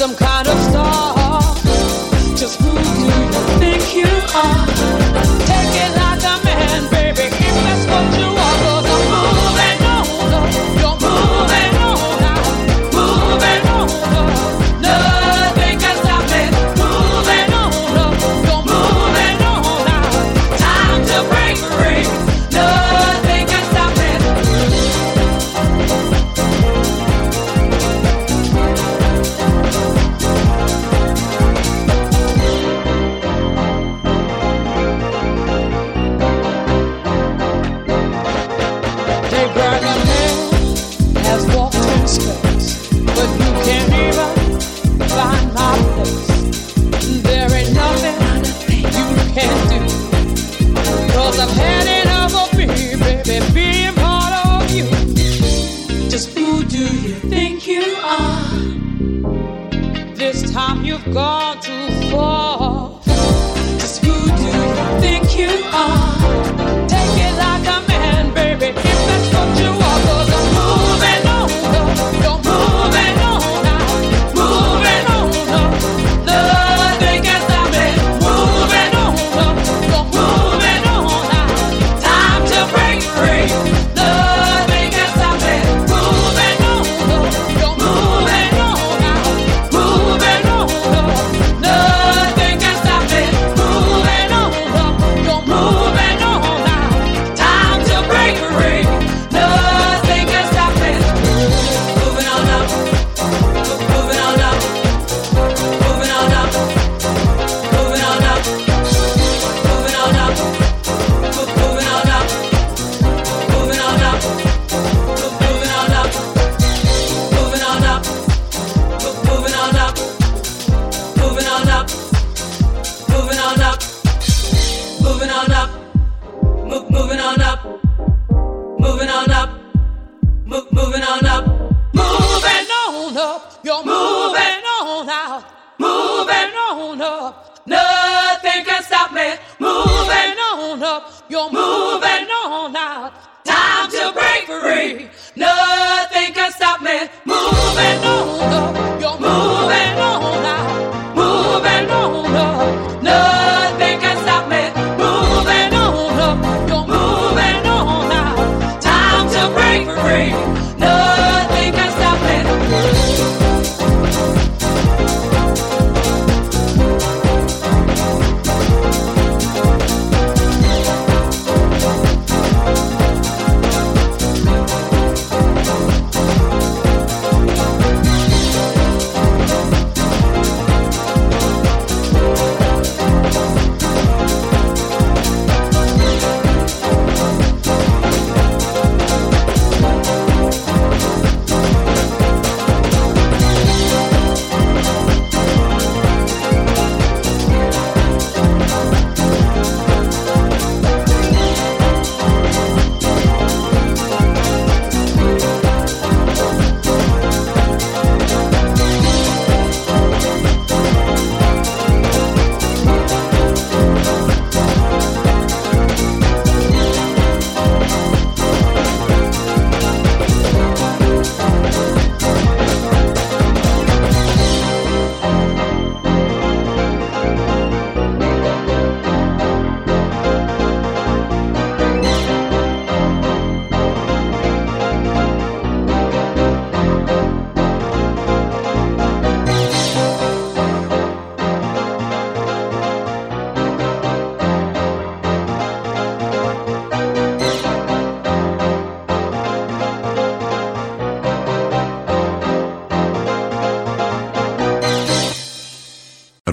Some kind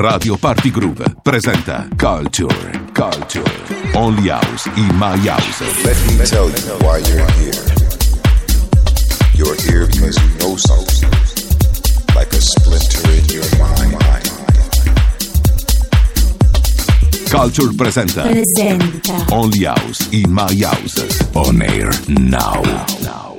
Radio Party Groove presenta Culture, Culture, Only House in My House. Let me tell you why you're here. You're here because you know something, like a splinter in your mind. Culture presenta Presenta. Only House in My House. On air now. Oh,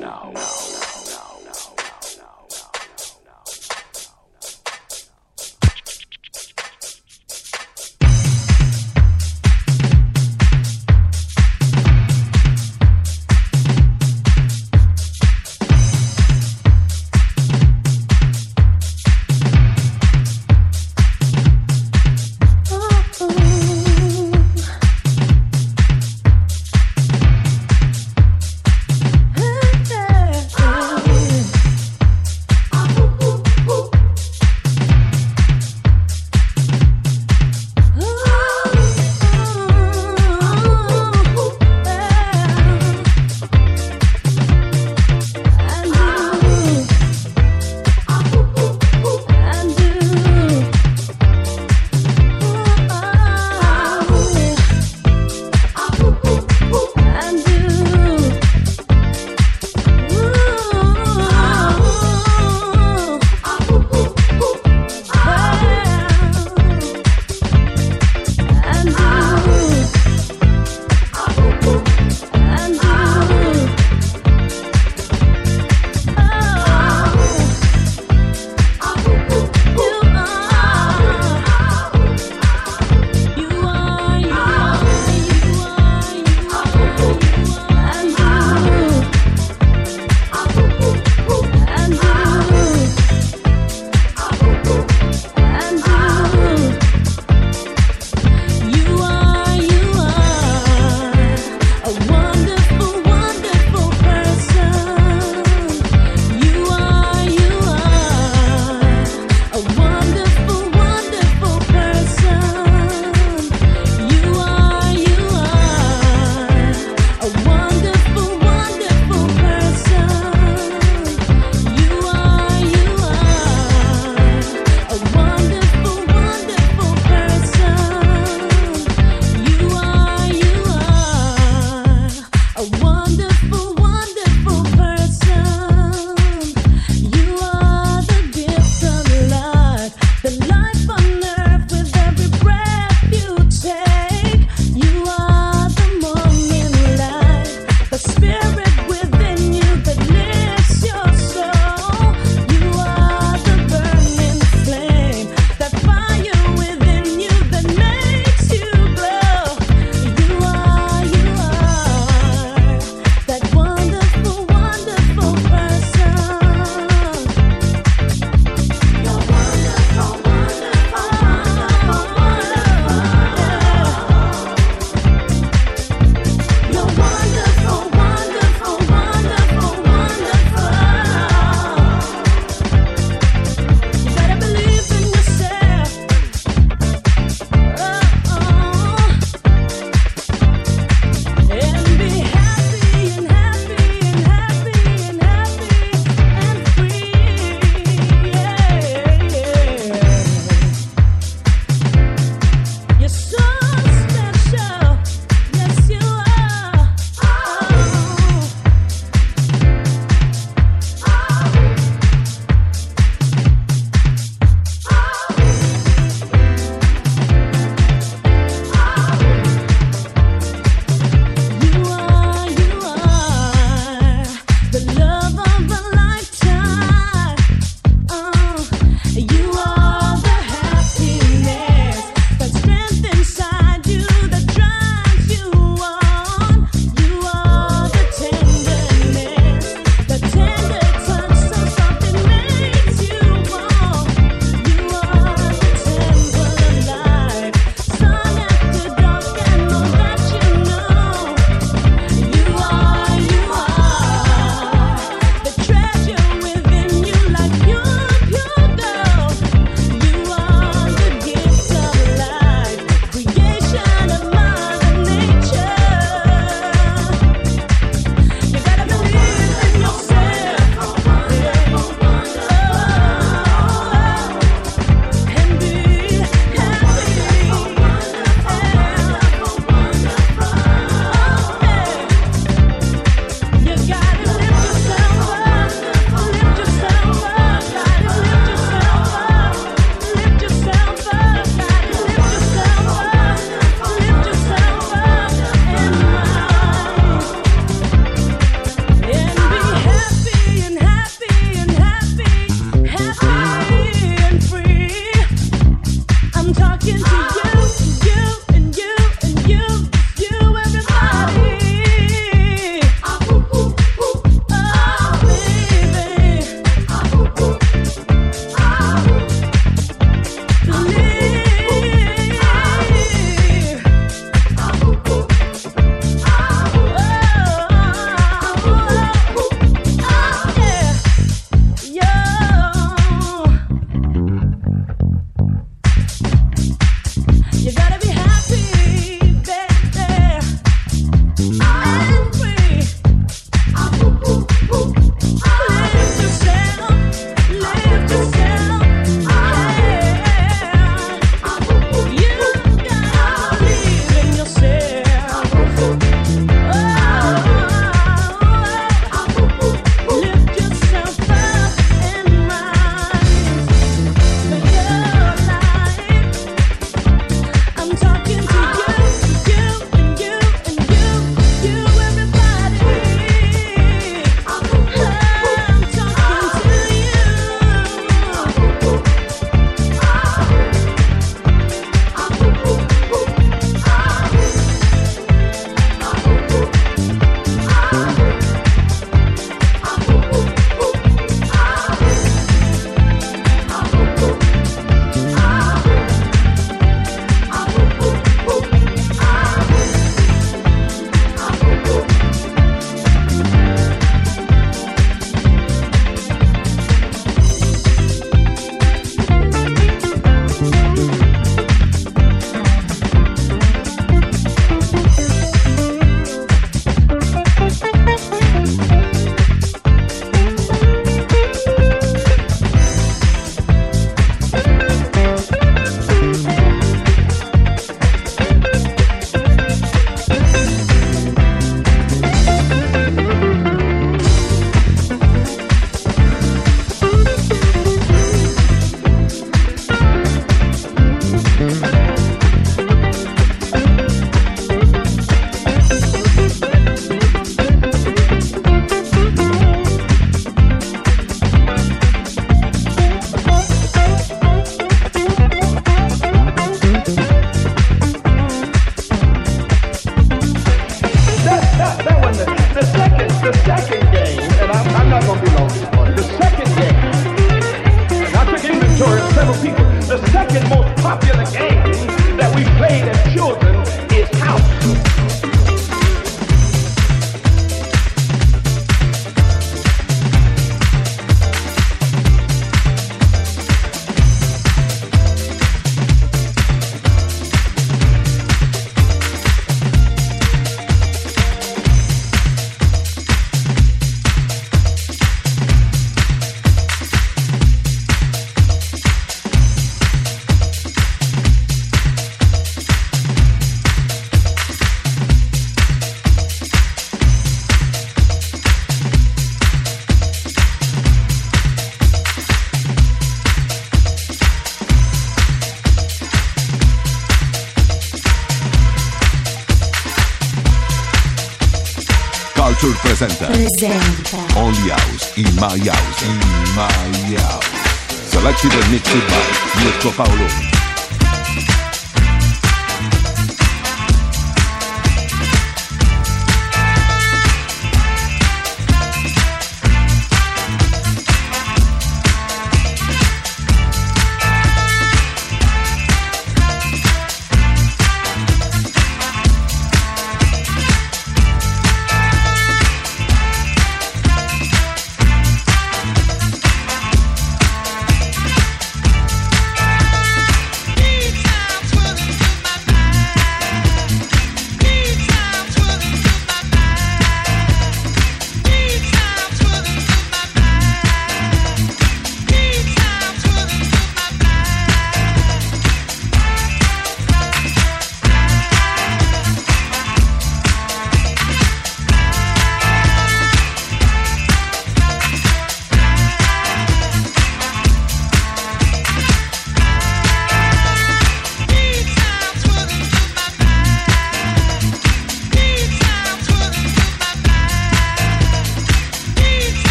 presenta. Only House in My House in My House. Selected and mixed by Mirko Paoloni.